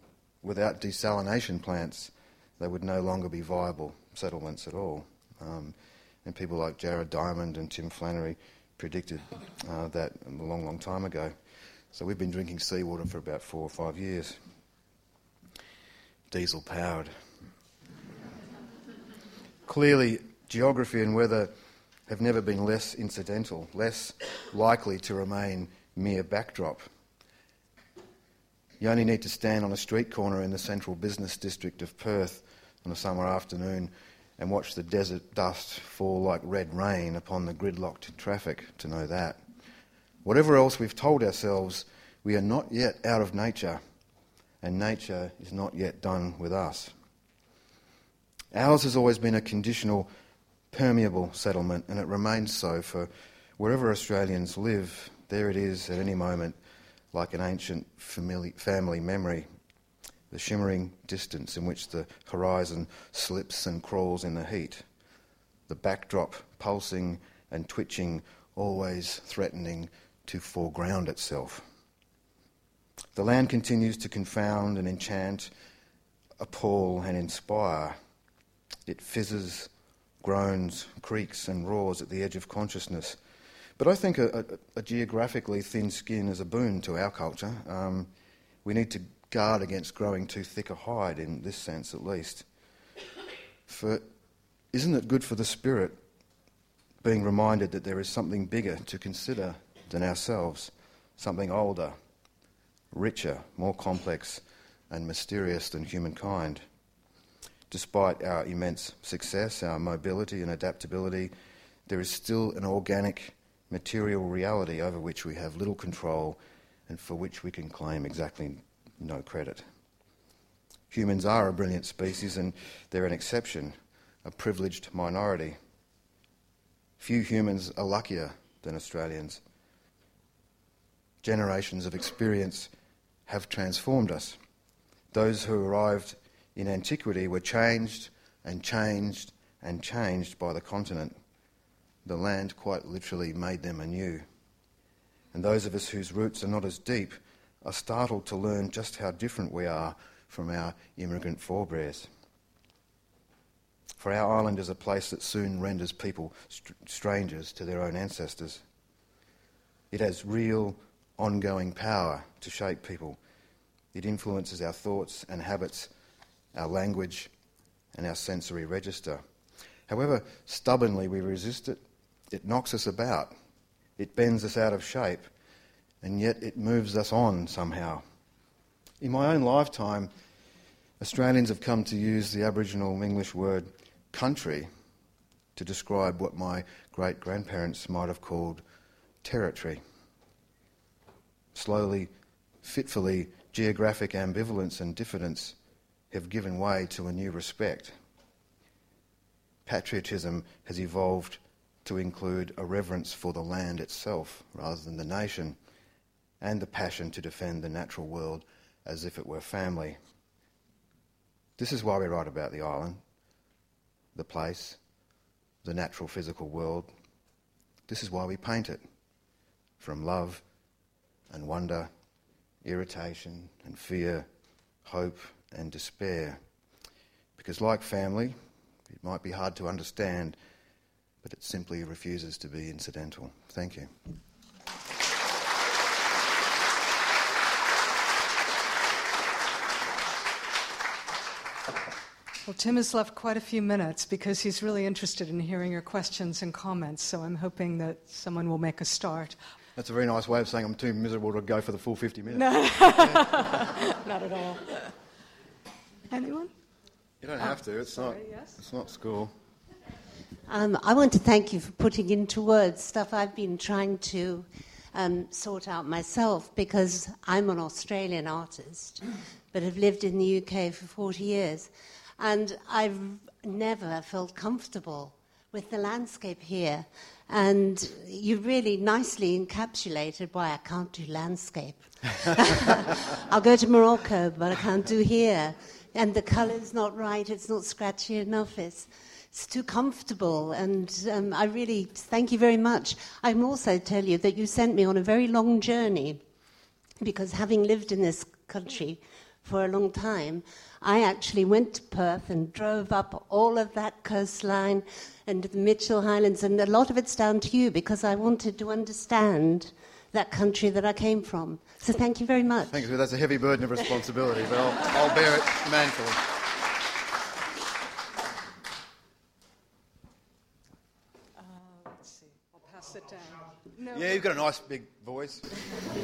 without desalination plants, they would no longer be viable settlements at all. Um, and people like Jared Diamond and Tim Flannery predicted uh, that a long, long time ago. So we've been drinking seawater for about four or five years. Diesel powered. Clearly, geography and weather have never been less incidental, less likely to remain mere backdrop. You only need to stand on a street corner in the central business district of Perth on a summer afternoon and watch the desert dust fall like red rain upon the gridlocked traffic to know that. Whatever else we've told ourselves, we are not yet out of nature, and nature is not yet done with us. Ours has always been a conditional, permeable settlement, and it remains so for wherever Australians live. There it is at any moment, like an ancient family memory, the shimmering distance in which the horizon slips and crawls in the heat, the backdrop pulsing and twitching, always threatening to foreground itself. The land continues to confound and enchant, appall and inspire. It fizzes, groans, creaks, and roars at the edge of consciousness. But I think a, a, a geographically thin skin is a boon to our culture. Um, we need to guard against growing too thick a hide, in this sense at least. For isn't it good for the spirit being reminded that there is something bigger to consider than ourselves, something older, richer, more complex, and mysterious than humankind. Despite our immense success, our mobility and adaptability, there is still an organic, material reality over which we have little control and for which we can claim exactly no credit. Humans are a brilliant species and they're an exception, a privileged minority. Few humans are luckier than Australians. Generations of experience have transformed us. Those who arrived in antiquity were changed and changed and changed by the continent. The land quite literally made them anew. And those of us whose roots are not as deep are startled to learn just how different we are from our immigrant forebears. For our island is a place that soon renders people st- strangers to their own ancestors. It has real, ongoing power to shape people. It influences our thoughts and habits, our language, and our sensory register. However stubbornly we resist it, it knocks us about, it bends us out of shape, and yet it moves us on somehow. In my own lifetime, Australians have come to use the Aboriginal English word country to describe what my great grandparents might have called territory. Slowly, fitfully, geographic ambivalence and diffidence have given way to a new respect. Patriotism has evolved to include a reverence for the land itself rather than the nation, and the passion to defend the natural world as if it were family. This is why we write about the island the place, the natural physical world. This is why we paint it from love and wonder, irritation and fear, hope and despair. Because, like family, it might be hard to understand, but it simply refuses to be incidental. Thank you. Well, Tim has left quite a few minutes because he's really interested in hearing your questions and comments, so I'm hoping that someone will make a start. That's a very nice way of saying I'm too miserable to go for the full 50 minutes. No, not at all. Anyone? You don't have to. It's sorry, not. yes? It's not school. Um, I want to thank you for putting into words stuff I've been trying to um, sort out myself because I'm an Australian artist, but have lived in the UK for 40 years. And I've never felt comfortable with the landscape here. And you really nicely encapsulated why I can't do landscape. I'll go to Morocco, but I can't do here. And the colour's not right, it's not scratchy enough, it's, it's too comfortable. And um, I really thank you very much. I am also tell you that you sent me on a very long journey because having lived in this country for a long time, I actually went to Perth and drove up all of that coastline and the Mitchell Highlands, and a lot of it's down to you because I wanted to understand that country that I came from. So thank you very much. Thank you. That's a heavy burden of responsibility, but I'll, I'll bear it manfully. Uh, let's see. I'll pass it down. No. Yeah, you've got a nice big voice.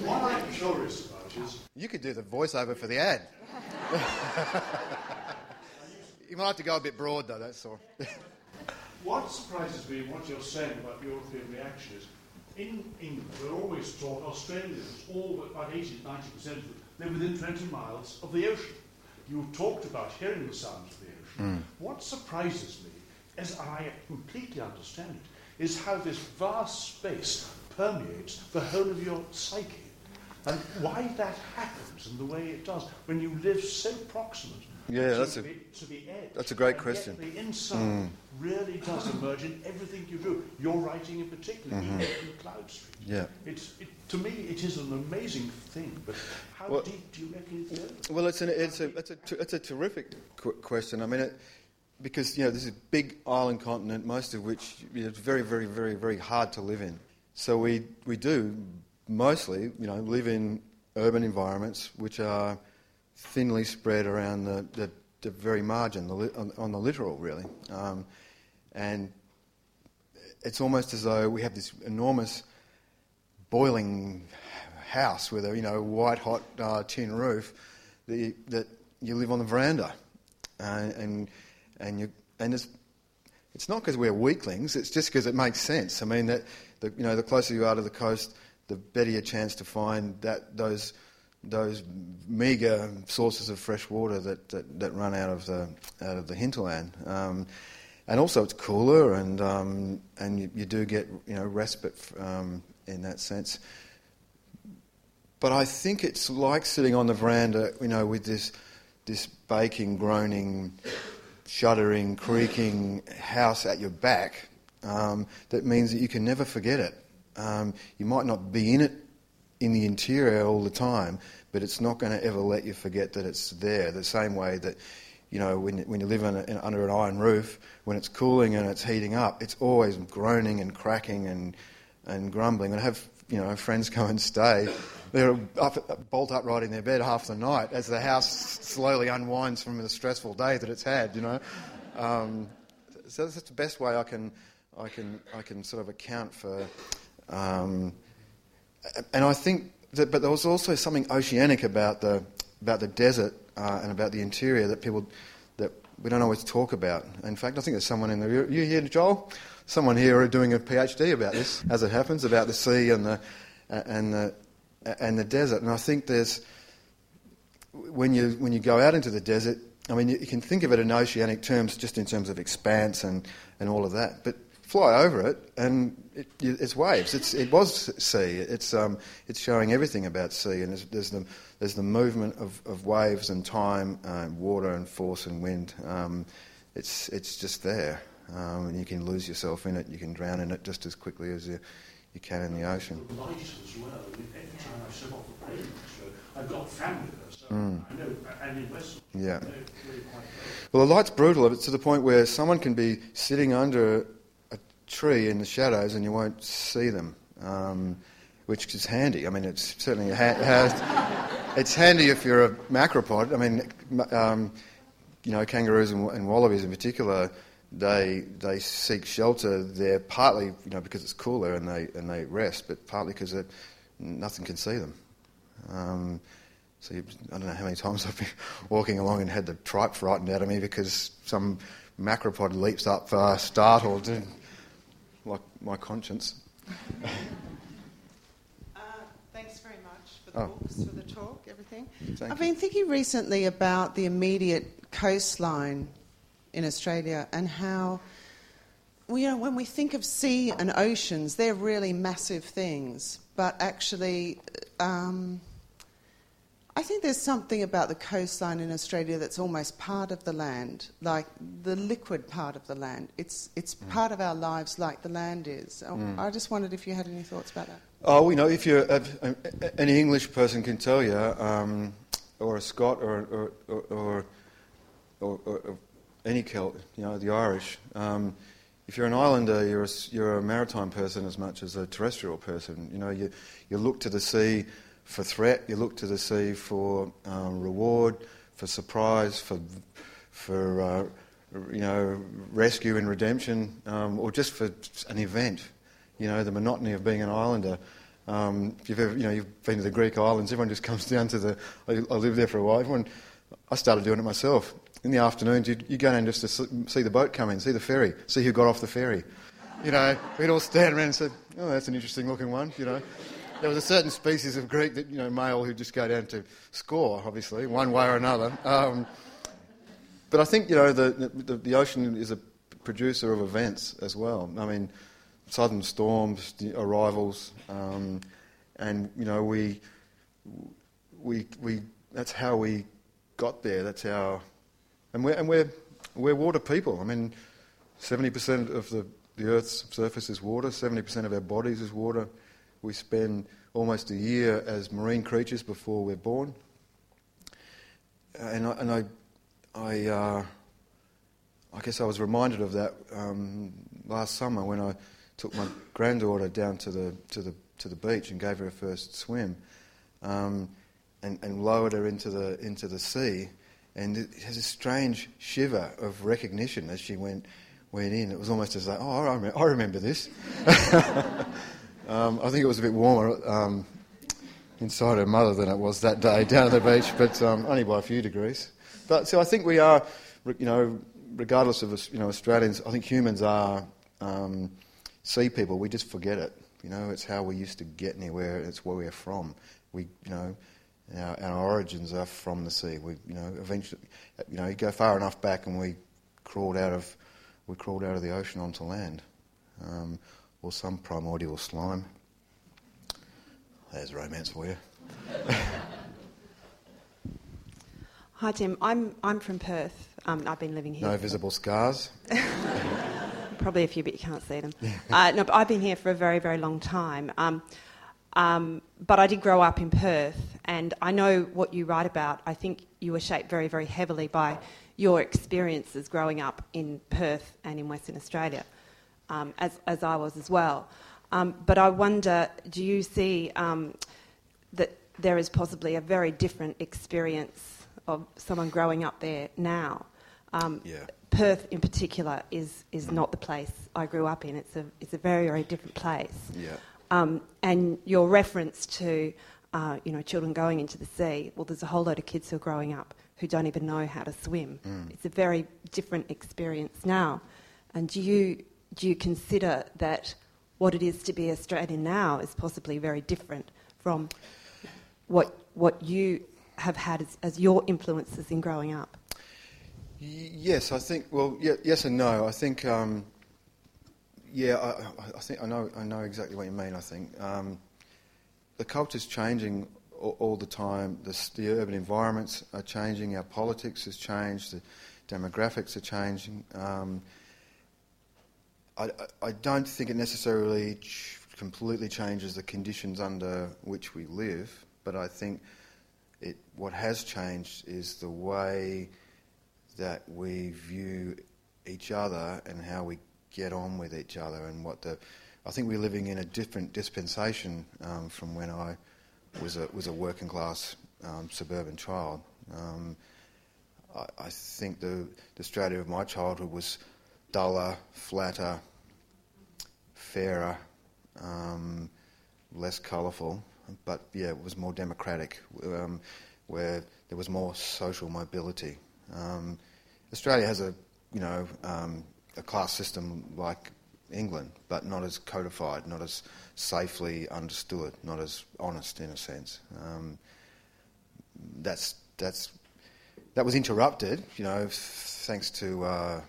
What I'm curious about is You could do the voiceover for the ad. you might have to go a bit broad, though, that's all. what surprises me what you're saying about European reaction is in England, we're always taught Australians, all but about 80 90% of them, they're within 20 miles of the ocean. You talked about hearing the sounds of the ocean. Hmm. What surprises me, as I completely understand it, is how this vast space permeates the whole of your psyche. And why that happens in the way it does when you live so proximate Yeah, to, that's a- the, to the edge. that's a great question. The inside mm. really does emerge in everything you do. Your writing in particular, even mm-hmm. in Cloudstreet. Yeah. It's, it, to me, it is an amazing thing, but how Well- deep do you reckon it goes? Well, it's, an, it's, a, it's, a, it's a terrific qu- question. I mean, it, because, you know, this is a big island continent, most of which you know, it's very, very, very, very hard to live in. So we, we do mostly, you know, live in urban environments which are thinly spread around the, the, the very margin, the, li- on, on the littoral, really. Um, and it's almost as though we have this enormous boiling house with a you know white hot uh, tin roof the, that you live on the veranda, uh, and and you and it's it's not because we're weaklings. It's just because it makes sense. I mean that the, you know the closer you are to the coast, the better your chance to find that those those meagre sources of fresh water that, that, that, run out of the out of the hinterland. Um, and also, it's cooler, and um, and you, you, do get you know respite um, in that sense. But I think it's like sitting on the veranda, you know, with this this baking, groaning, shuddering, creaking house at your back. Um, that means that you can never forget it. Um, you might not be in it in the interior all the time, but it's not going to ever let you forget that it's there. The same way that, you know, when, when you live in in, under an iron roof, when it's cooling and it's heating up, it's always groaning and cracking and, and grumbling. And I have, you know, friends come and stay. They're up, bolt upright in their bed half the night as the house slowly unwinds from the stressful day that it's had, you know. Um, so that's the best way I can, I can, I can sort of account for. Um, and I think that, but there was also something oceanic about the about the desert uh, and about the interior that people that we don't always talk about. In fact, I think there's someone in there. You here, Joel? Someone here doing a PhD about this, as it happens, about the sea and the and the and the desert. And I think there's when you when you go out into the desert. I mean, you, you can think of it in oceanic terms, just in terms of expanse and, and all of that. But fly over it, and it, it's waves. It's, it was sea. It's, um, it's showing everything about sea, and there's, there's, the, there's the movement of, of waves and time, uh, water and force and wind. Um, it's, it's just there, um, and you can lose yourself in it. You can drown in it just as quickly as you, you can in the ocean. The light as well. Anytime I step off the plane, I've got family there, so mm. I know, and in West, yeah. Well, the light's brutal It's to the point where someone can be sitting under tree in the shadows and you won't see them, um, which is handy. I mean, it's certainly ha- it's handy if you're a macropod. I mean, um, you know, kangaroos and, and, wallabies in particular, they they seek shelter there partly, you know, because it's cooler and they and they rest, but partly because nothing can see them. Um, so you, I don't know how many times I've been walking along and had the tripe frightened out of me because some macropod leaps up uh, startled. And, like my conscience. uh, thanks very much for the oh. books, for the talk, everything. Thank I've you. been thinking recently about the immediate coastline in Australia and how, well, you know, when we think of sea and oceans, they're really massive things, but actually. Um, I think there's something about the coastline in Australia that's almost part of the land, like the liquid part of the land. It's, it's mm. part of our lives like the land is. Oh, mm. I just wondered if you had any thoughts about that. Oh, you know, if you're uh, any English person can tell you, um, or a Scot, or or, or, or, or, any Celt, you know, the Irish. Um, if you're an islander, you're a, you're a maritime person as much as a terrestrial person. You know, you, you look to the sea for threat, you look to the sea for um, reward, for surprise, for, for uh, you know, rescue and redemption, um, or just for an event. You know, the monotony of being an islander. Um, if you've ever, you know, you've been to the Greek islands, everyone just comes down to the. I, I lived there for a while. Everyone, I started doing it myself. In the afternoons, you, you go down just to see the boat come in, see the ferry, see who got off the ferry. You know, we'd all stand around and say, "Oh, that's an interesting looking one." You know there was a certain species of Greek that, you know, male who just go down to score, obviously, one way or another. Um, but I think, you know, the, the, the, ocean is a producer of events as well. I mean, sudden storms, arrivals, um, and, you know, we, we, we, that's how we got there. That's how, and we're, and we're, we're water people. I mean, 70% of the, the Earth's surface is water, 70% of our bodies is water. We spend almost a year as marine creatures before we're born. And I, and I, I, uh, I guess I was reminded of that um, last summer when I took my granddaughter down to the, to the, to the beach and gave her a first swim um, and, and lowered her into the, into the sea. And it has a strange shiver of recognition as she went, went in. It was almost as though, oh, I remember this. Um, I think it was a bit warmer um, inside her mother than it was that day down at the beach, but um, only by a few degrees. But so I think we are, you know, regardless of you know Australians, I think humans are um, sea people. We just forget it. You know, it's how we used to get anywhere. It's where we're from. We, you know, our, our origins are from the sea. We, you know, eventually, you know, you go far enough back, and we crawled out of we crawled out of the ocean onto land, um, or some primordial slime. There's romance for you. Hi Tim, I'm I'm from Perth. Um, I've been living here. No visible scars. Probably a few, but you can't see them. uh, no, but I've been here for a very very long time. Um, um, but I did grow up in Perth, and I know what you write about. I think you were shaped very very heavily by your experiences growing up in Perth and in Western Australia, um, as as I was as well. Um, but I wonder, do you see um, that there is possibly a very different experience of someone growing up there now. Um, yeah. Perth, in particular, is is not the place I grew up in. It's a it's a very very different place. Yeah. Um, and your reference to uh, you know children going into the sea. Well, there's a whole load of kids who are growing up who don't even know how to swim. Mm. It's a very different experience now. And do you do you consider that what it is to be Australian now is possibly very different from what what you have had as, as your influences in growing up? Yes, I think. Well, yes and no. I think. Um, yeah, I, I, think I know. I know exactly what you mean. I think um, the culture's changing all, all the time. The, the, urban environments are changing. Our politics has changed. The demographics are changing. Um, I, I, don't think it necessarily ch- completely changes the conditions under which we live, but I think it, what has changed is the way that we view each other and how we get on with each other and what the I think we're living in a different dispensation um, from when I was a was a working class um, suburban child. Um, I, I, think the, the Australia of my childhood was duller, flatter, fairer, um, less colourful, but yeah, it was more democratic, um, where there was more social mobility. Um, Australia has a, you know, um, a class system like England, but not as codified, not as safely understood, not as honest in a sense. Um, that's that's that was interrupted, you know, thanks to uh,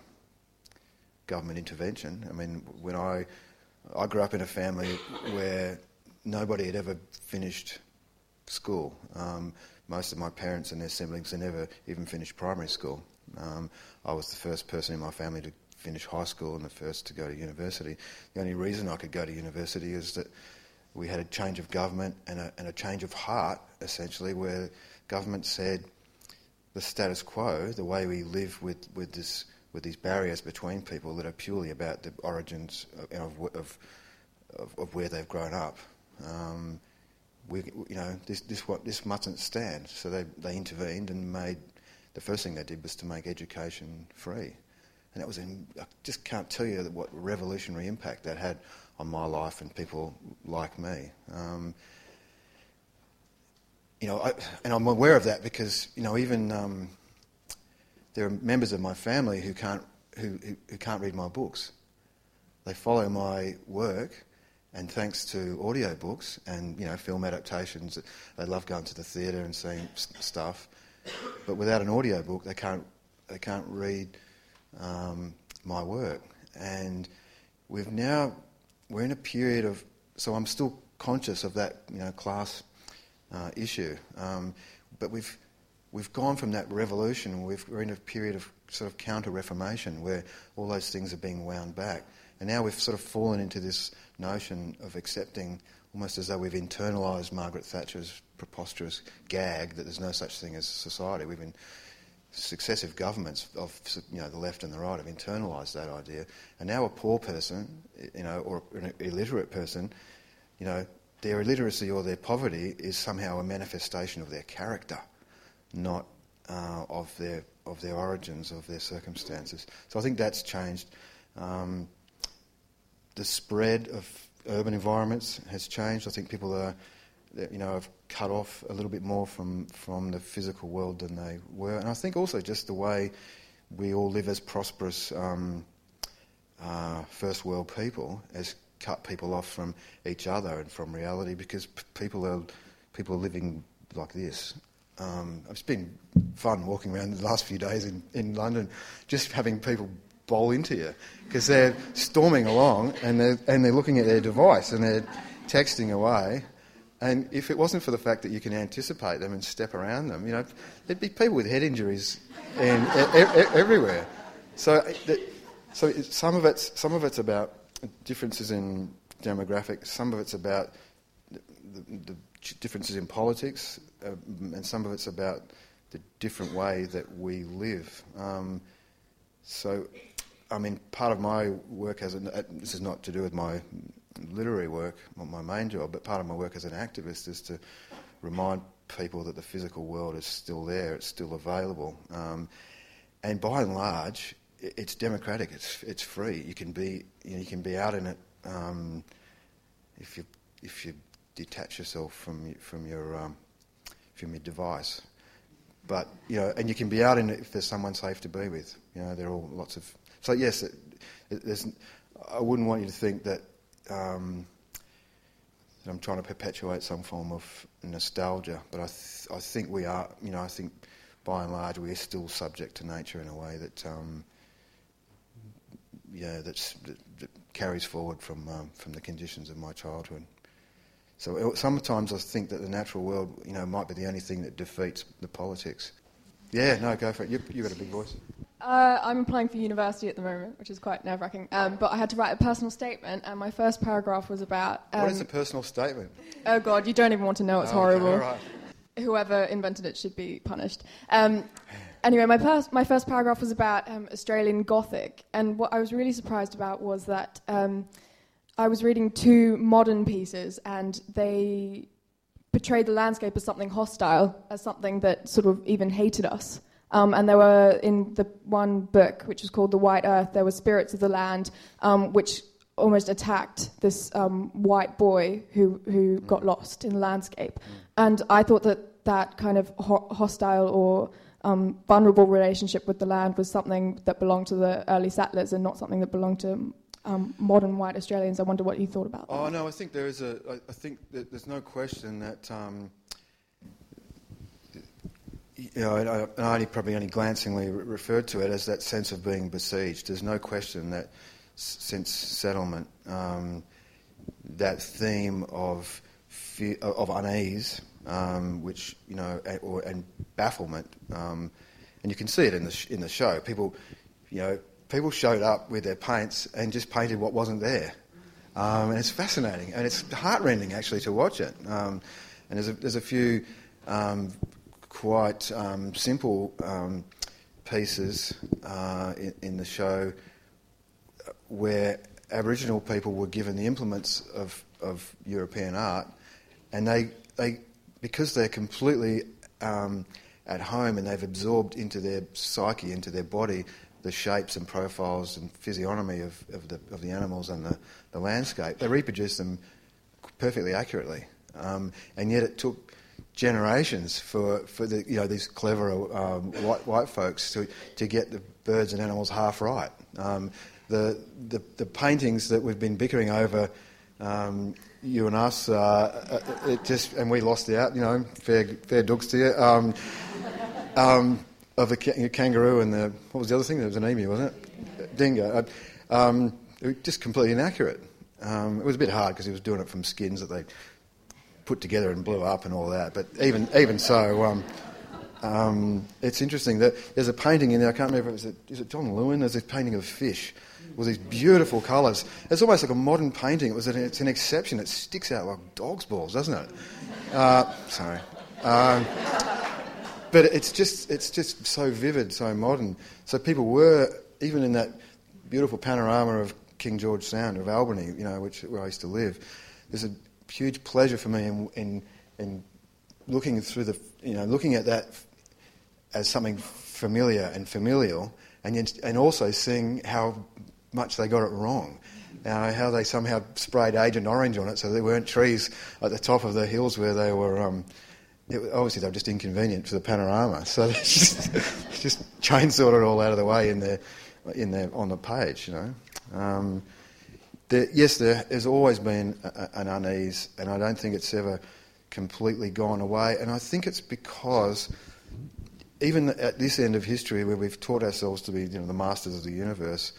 government intervention. I mean, when I I grew up in a family where nobody had ever finished school. Um, most of my parents and their siblings had never even finished primary school. Um, I was the first person in my family to finish high school and the first to go to university. The only reason I could go to university is that we had a change of government and a, and a change of heart, essentially, where government said the status quo, the way we live with, with, this, with these barriers between people that are purely about the origins of, of, of, of where they've grown up, um, we, you know, this, this, what, this mustn't stand. So they, they intervened and made, the first thing they did was to make education free. And that was, in, I just can't tell you what revolutionary impact that had on my life and people like me. Um, you know, I, and I'm aware of that because, you know, even um, there are members of my family who can't, who, who, who can't read my books. They follow my work and thanks to audiobooks and you know film adaptations, they love going to the theatre and seeing stuff. But without an audiobook, they can't they can't read um, my work. And we've now we're in a period of so I'm still conscious of that you know class uh, issue, um, but we've we've gone from that revolution. we are in a period of sort of counter reformation where all those things are being wound back. And now we've sort of fallen into this notion of accepting, almost as though we've internalised Margaret Thatcher's preposterous gag that there's no such thing as society. We've been successive governments of you know the left and the right have internalised that idea, and now a poor person, you know, or an illiterate person, you know, their illiteracy or their poverty is somehow a manifestation of their character, not uh, of their of their origins, of their circumstances. So I think that's changed. Um, the spread of urban environments has changed. I think people are you know, have cut off a little bit more from, from the physical world than they were. And I think also just the way we all live as prosperous um, uh, first world people has cut people off from each other and from reality because p- people are people are living like this. Um, it's been fun walking around the last few days in, in London, just having people bowl into you because they're storming along and they're, and they're looking at their device and they're texting away. And if it wasn't for the fact that you can anticipate them and step around them, you know, there'd be people with head injuries everywhere. So, so some of it's some of it's about differences in demographics. Some of it's about the, the differences in politics, uh, and some of it's about the different way that we live. Um, so, I mean, part of my work as an, uh, this is not to do with my literary work, not my main job, but part of my work as an activist is to remind people that the physical world is still there, it's still available, um, and by and large, it's democratic. It's it's free. You can be you, know, you can be out in it um, if you if you detach yourself from from your um, from your device. But you know, and you can be out in it if there's someone safe to be with. You know, there are all lots of. So yes, it, there's. I wouldn't want you to think that. Um, I'm trying to perpetuate some form of nostalgia, but I, th- I think we are, you know, I think by and large we are still subject to nature in a way that um, yeah, that's, that, that carries forward from, um, from the conditions of my childhood. So uh, sometimes I think that the natural world, you know, might be the only thing that defeats the politics. Yeah, no, go for it. You, you've got a big voice. Uh, I'm applying for university at the moment, which is quite nerve wracking. Um, but I had to write a personal statement, and my first paragraph was about. Um, what is um, a personal statement? Oh, God, you don't even want to know. It's oh, horrible. Okay, right. Whoever invented it should be punished. Um, anyway, my, pers- my first paragraph was about um, Australian Gothic, and what I was really surprised about was that um, I was reading two modern pieces, and they portrayed the landscape as something hostile, as something that sort of even hated us. Um, and there were in the one book, which was called The White Earth, there were spirits of the land, um, which almost attacked this um, white boy who who got lost in the landscape. And I thought that that kind of ho- hostile or um, vulnerable relationship with the land was something that belonged to the early settlers and not something that belonged to um, modern white Australians. I wonder what you thought about that. Oh no, I think there is a. I, I think that there's no question that. Um, you know, I, I only probably only glancingly re- referred to it as that sense of being besieged. There's no question that s- since settlement, um, that theme of fear, of unease um, which you know, and, or, and bafflement, um, and you can see it in the sh- in the show. People, you know, people showed up with their paints and just painted what wasn't there, um, and it's fascinating and it's heartrending actually to watch it. Um, and there's a, there's a few um, quite um, simple pieces uh, in, in the show where Aboriginal people were given the implements of, of European art, and they, they because they're completely um, at home and they've absorbed into their psyche, into their body, the shapes and profiles and physiognomy of, of, the, of the animals and the, the landscape, they reproduce them perfectly accurately. Um, and yet it took generations for, for the, you know, these clever um, white, white folks to, to get the birds and animals half right. Um, the, the, the paintings that we've been bickering over um, you and us, uh, uh, it just and we lost out. You know, fair fair dogs to you. Um, um, of the ca- kangaroo and the what was the other thing? There was an emu, wasn't it? Dingo. Uh, um, just completely inaccurate. Um, it was a bit hard because he was doing it from skins that they put together and blew up and all that. But even even so. Um, um, it's interesting that there's a painting in there. I can't remember. Is it, is it John Lewin? There's a painting of a fish, with these beautiful colours. It's almost like a modern painting. It was an, it's an exception. It sticks out like dog's balls, doesn't it? Uh, sorry. But it's just, it's just so vivid, so modern. So people were, even in that beautiful panorama of King George Sound, of Albany, you know, which, where I used to live, there's a huge pleasure for me in, in, in looking through the, you know, looking at that as something familiar and familial, and, and also seeing how much they got it wrong. how they somehow sprayed Agent Orange on it so there weren't trees at the top of the hills where they were. Um, it, obviously, they were just inconvenient for the panorama, so they just, just chainsawed it all out of the way in there, in there on the page, you know. Um, yes, there has always been a, an unease, and I don't think it's ever completely gone away. And I think it's because even at this end of history, where we've taught ourselves to be you know, the masters of the universe,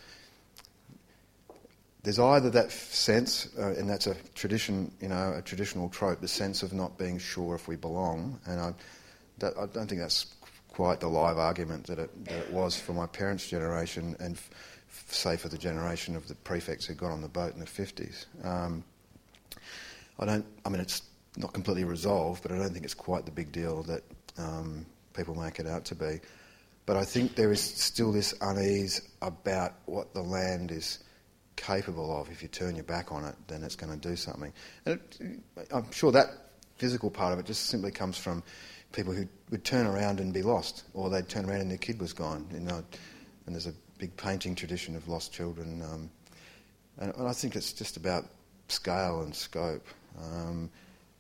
there's either that sense, uh, and that's a tradition, you know, a traditional trope, the sense of not being sure if we belong, and I, that, I don't think that's quite the live argument that it, that it was for my parents' generation, and f- say for the generation of the prefects who got on the boat in the 50s. Um, I don't. I mean, it's not completely resolved, but I don't think it's quite the big deal that um, people make it out to be. But I think there is still this unease about what the land is capable of. If you turn your back on it, then it's going to do something. And it, I'm sure that physical part of it just simply comes from people who would turn around and be lost, or they'd turn around and their kid was gone. You know, and there's a big painting tradition of lost children, um, and, and, I think it's just about scale and scope. Um,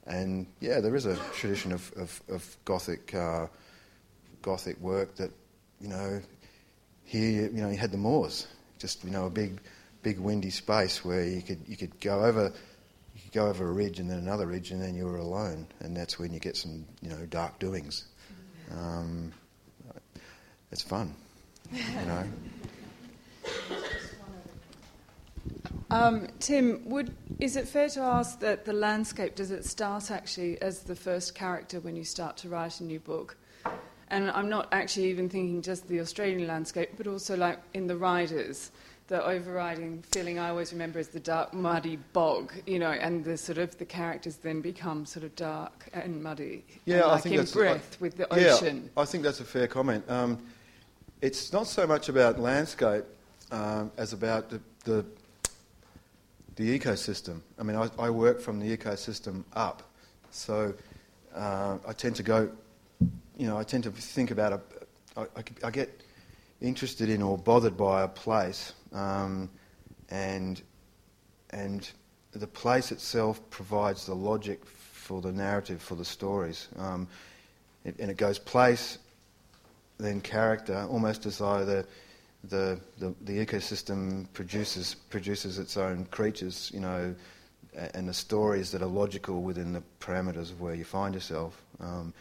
and yeah, there is a tradition of, of, of Gothic uh, Gothic work that you know here you know you had the moors, just you know a big big windy space where you could you could go over you could go over a ridge and then another ridge and then you were alone, and that's when you get some you know dark doings. Um, it's fun, you know. Um, Tim, would, is it fair to ask that the landscape does it start actually as the first character when you start to write a new book? And I'm not actually even thinking just the Australian landscape, but also like in the riders the overriding feeling I always remember is the dark, muddy bog, you know, and the sort of the characters then become sort of dark and muddy. Yeah, and I like think in that's breath I, with the yeah, ocean. I think that's a fair comment. Um, it's not so much about landscape um, as about the, the, the ecosystem. I mean, I, I, work from the ecosystem up, so uh, I tend to go. You know, I tend to think about a. I, I, I get interested in or bothered by a place, um, and and the place itself provides the logic for the narrative for the stories, um, it, and it goes place, then character, almost as though the the, the, the ecosystem produces produces its own creatures, you know, and the stories that are logical within the parameters of where you find yourself. Um,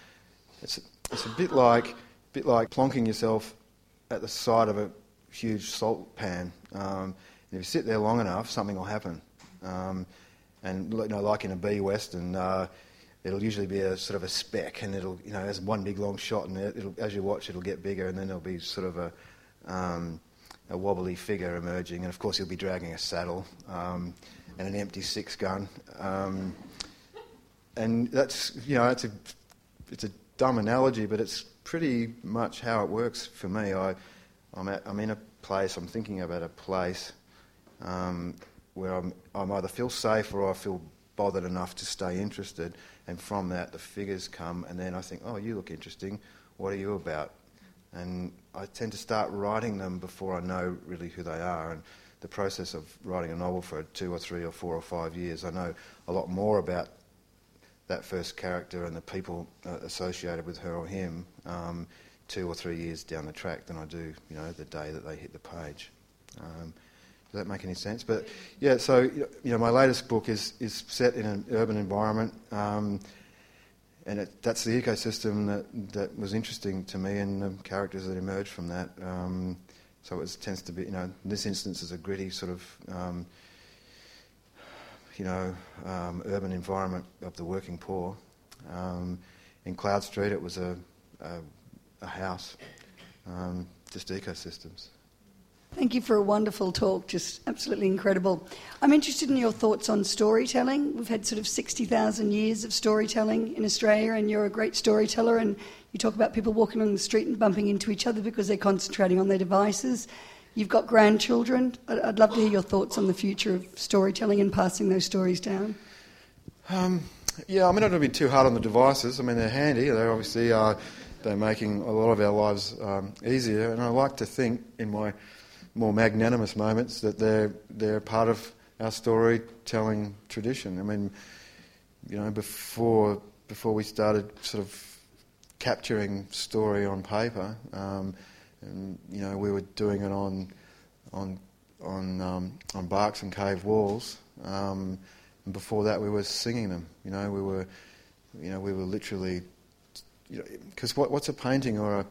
it's it's a bit like bit like plonking yourself at the side of a huge salt pan. Um, if you sit there long enough, something will happen. Um, and you know, like in a B western, uh, it'll usually be a sort of a speck, and it'll you know as one big long shot, and it, as you watch, it'll get bigger, and then there'll be sort of a um, a wobbly figure emerging, and of course he'll be dragging a saddle um, and an empty six gun, um, and that's you know it's a it's a dumb analogy, but it's pretty much how it works for me. I, I'm, at, I'm in a place, I'm thinking about a place um, where I'm, I'm either feel safe or I feel bothered enough to stay interested, and from that the figures come, and then I think, oh, you look interesting. What are you about? And I tend to start writing them before I know really who they are. And the process of writing a novel for two or three or four or five years, I know a lot more about that first character and the people uh, associated with her or him um, two or three years down the track than I do, you know, the day that they hit the page. Um, does that make any sense? But yeah, so you know, my latest book is is set in an urban environment, um, and it, that's the ecosystem that that was interesting to me and the characters that emerged from that. Um, so it tends to be, you know, in this instance, is a gritty sort of um, you know, um, urban environment of the working poor. Um, in Cloudstreet, it was a, a, a house, um, just ecosystems. Thank you for a wonderful talk, just absolutely incredible. I'm interested in your thoughts on storytelling. We've had sort of 60,000 years of storytelling in Australia, and you're a great storyteller. And you talk about people walking along the street and bumping into each other because they're concentrating on their devices. You've got grandchildren. I'd love to hear your thoughts on the future of storytelling and passing those stories down. Um, yeah, I mean, I don't want to be too hard on the devices. I mean, they're handy. They're obviously uh, they're making a lot of our lives um, easier. And I like to think, in my more magnanimous moments, that they're they're part of our storytelling tradition. I mean, you know, before before we started sort of capturing story on paper, um, and you know, we were doing it on on on um, on barks and cave walls. Um, and before that, we were singing them. You know, we were, you know, we were literally, you know, because what, what's a painting or a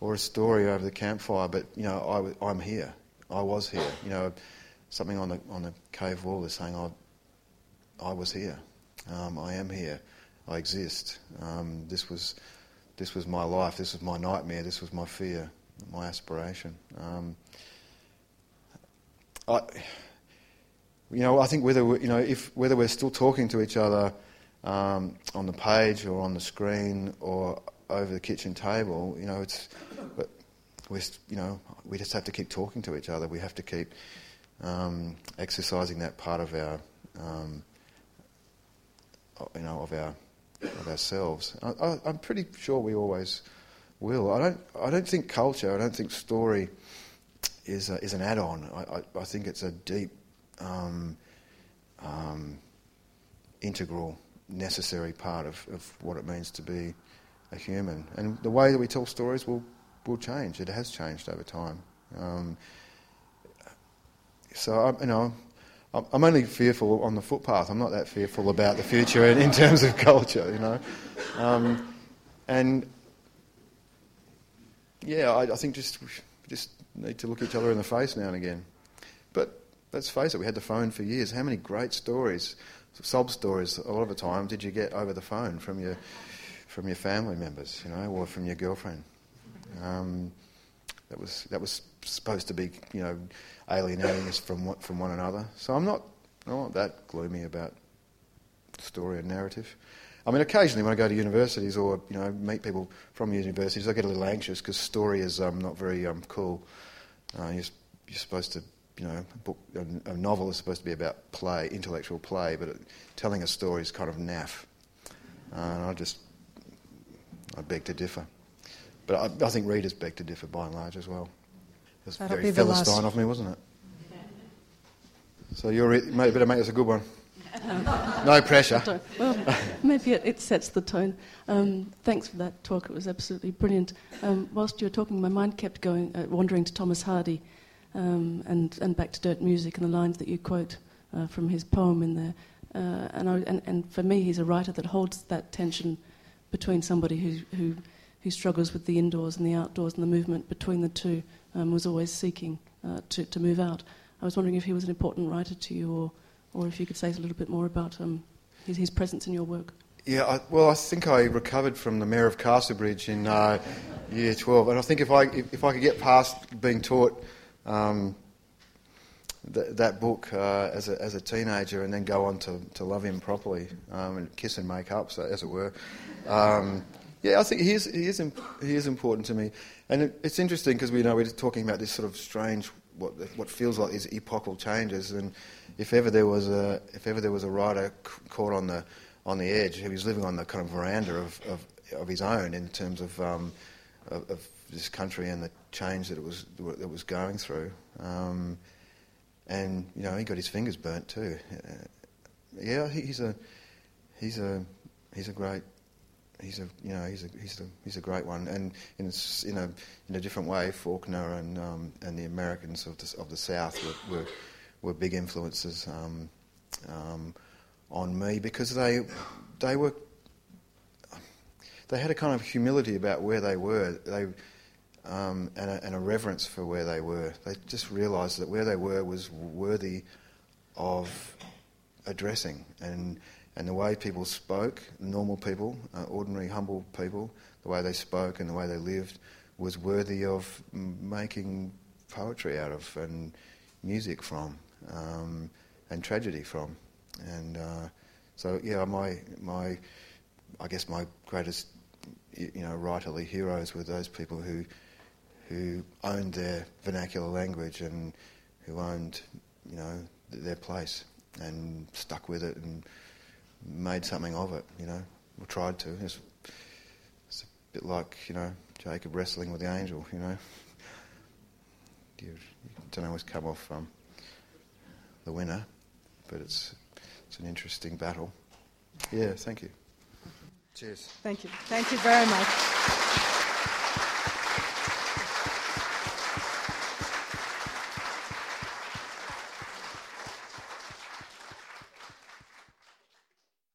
or a story over the campfire? But you know, I, I'm here. I was here. You know, something on the on the cave wall is saying, I, I was here. Um, I am here. I exist. Um, this was this was my life. This was my nightmare. This was my fear, my aspiration. Um, I, you know, I think whether we, you know if whether we're still talking to each other um, on the page or on the screen or over the kitchen table, you know, it's we you know we just have to keep talking to each other. We have to keep um, exercising that part of our um, you know of our of ourselves. I, am pretty sure we always will. I don't I don't think culture. I don't think story is a, is an add-on. I, I, I think it's a deep um, um, integral, necessary part of, of what it means to be a human. And the way that we tell stories will, will change. It has changed over time. Um, so, I, you know, I'm only fearful on the footpath. I'm not that fearful about the future in, in terms of culture, you know. Um, and yeah, I, I, think just just need to look each other in the face now and again. But let's face it, we had the phone for years. How many great stories, sob stories, a lot of the time did you get over the phone from your from your family members, you know, or from your girlfriend? Um, that was that was supposed to be, you know, alienating us from from one another. So I'm not I'm not that gloomy about story and narrative. I mean, occasionally when I go to universities or you know meet people from universities, I get a little anxious because story is um, not very um, cool. Uh, you're, you're supposed to you know, a, book, a, a, novel is supposed to be about play, intellectual play, but it, telling a story is kind of naff. Uh, and I just, I beg to differ. But I, I, think readers beg to differ by and large as well. It was That'll very Philistine of me, wasn't it? So you're, re- better make this a good one. No pressure. Well, maybe it, it, sets the tone. Um, thanks for that talk. It was absolutely brilliant. Um, whilst you were talking, my mind kept going, uh, wandering to Thomas Hardy um, and, and back to Dirt Music and the lines that you quote uh, from his poem in there. Uh, and, I, and, and, for me, he's a writer that holds that tension between somebody who, who, who struggles with the indoors and the outdoors and the movement between the two, um, was always seeking uh, to, to move out. I was wondering if he was an important writer to you, or, or if you could say a little bit more about um, his, his presence in your work. Yeah, I, well, I think I recovered from the mayor of Casterbridge in uh, year 12, and I think if I, if, if I could get past being taught um, th- that book uh, as, a, as a teenager and then go on to, to love him properly um, and kiss and make up, so, as it were. Um, yeah, I think he is, he is, imp- he is important to me. And it, it's interesting because we know we're talking about this sort of strange, what, what feels like these epochal changes. And if ever there was a, if ever there was a writer c- caught on the, on the edge, he was living on the kind of veranda of, of, of his own in terms of, um, of, of this country and the change that it was that was going through. Um, and you know, he got his fingers burnt too. Uh, yeah, he, he's a he's a he's a great he's a you know he's a he's a he's a great one. And in a, in a in a different way, Faulkner and um, and the Americans of the of the South were were, were big influences um, um on me because they they were they had a kind of humility about where they were. They um, and, a, and, a, reverence for where they were. They just realised that where they were was worthy of addressing, and and the way people spoke, normal people, uh, ordinary, humble people, the way they spoke and the way they lived was worthy of making poetry out of and music from, um, and tragedy from, and uh, so yeah, my my, I guess my greatest you know writerly heroes were those people who who owned their vernacular language and who owned, you know, their place and stuck with it and made something of it, you know, or tried to. It's, it's a bit like, you know, Jacob wrestling with the angel, you know. You, you don't always come off um, the winner. but it's, it's an interesting battle. Yeah, thank you. Cheers. Thank you. Thank you very much.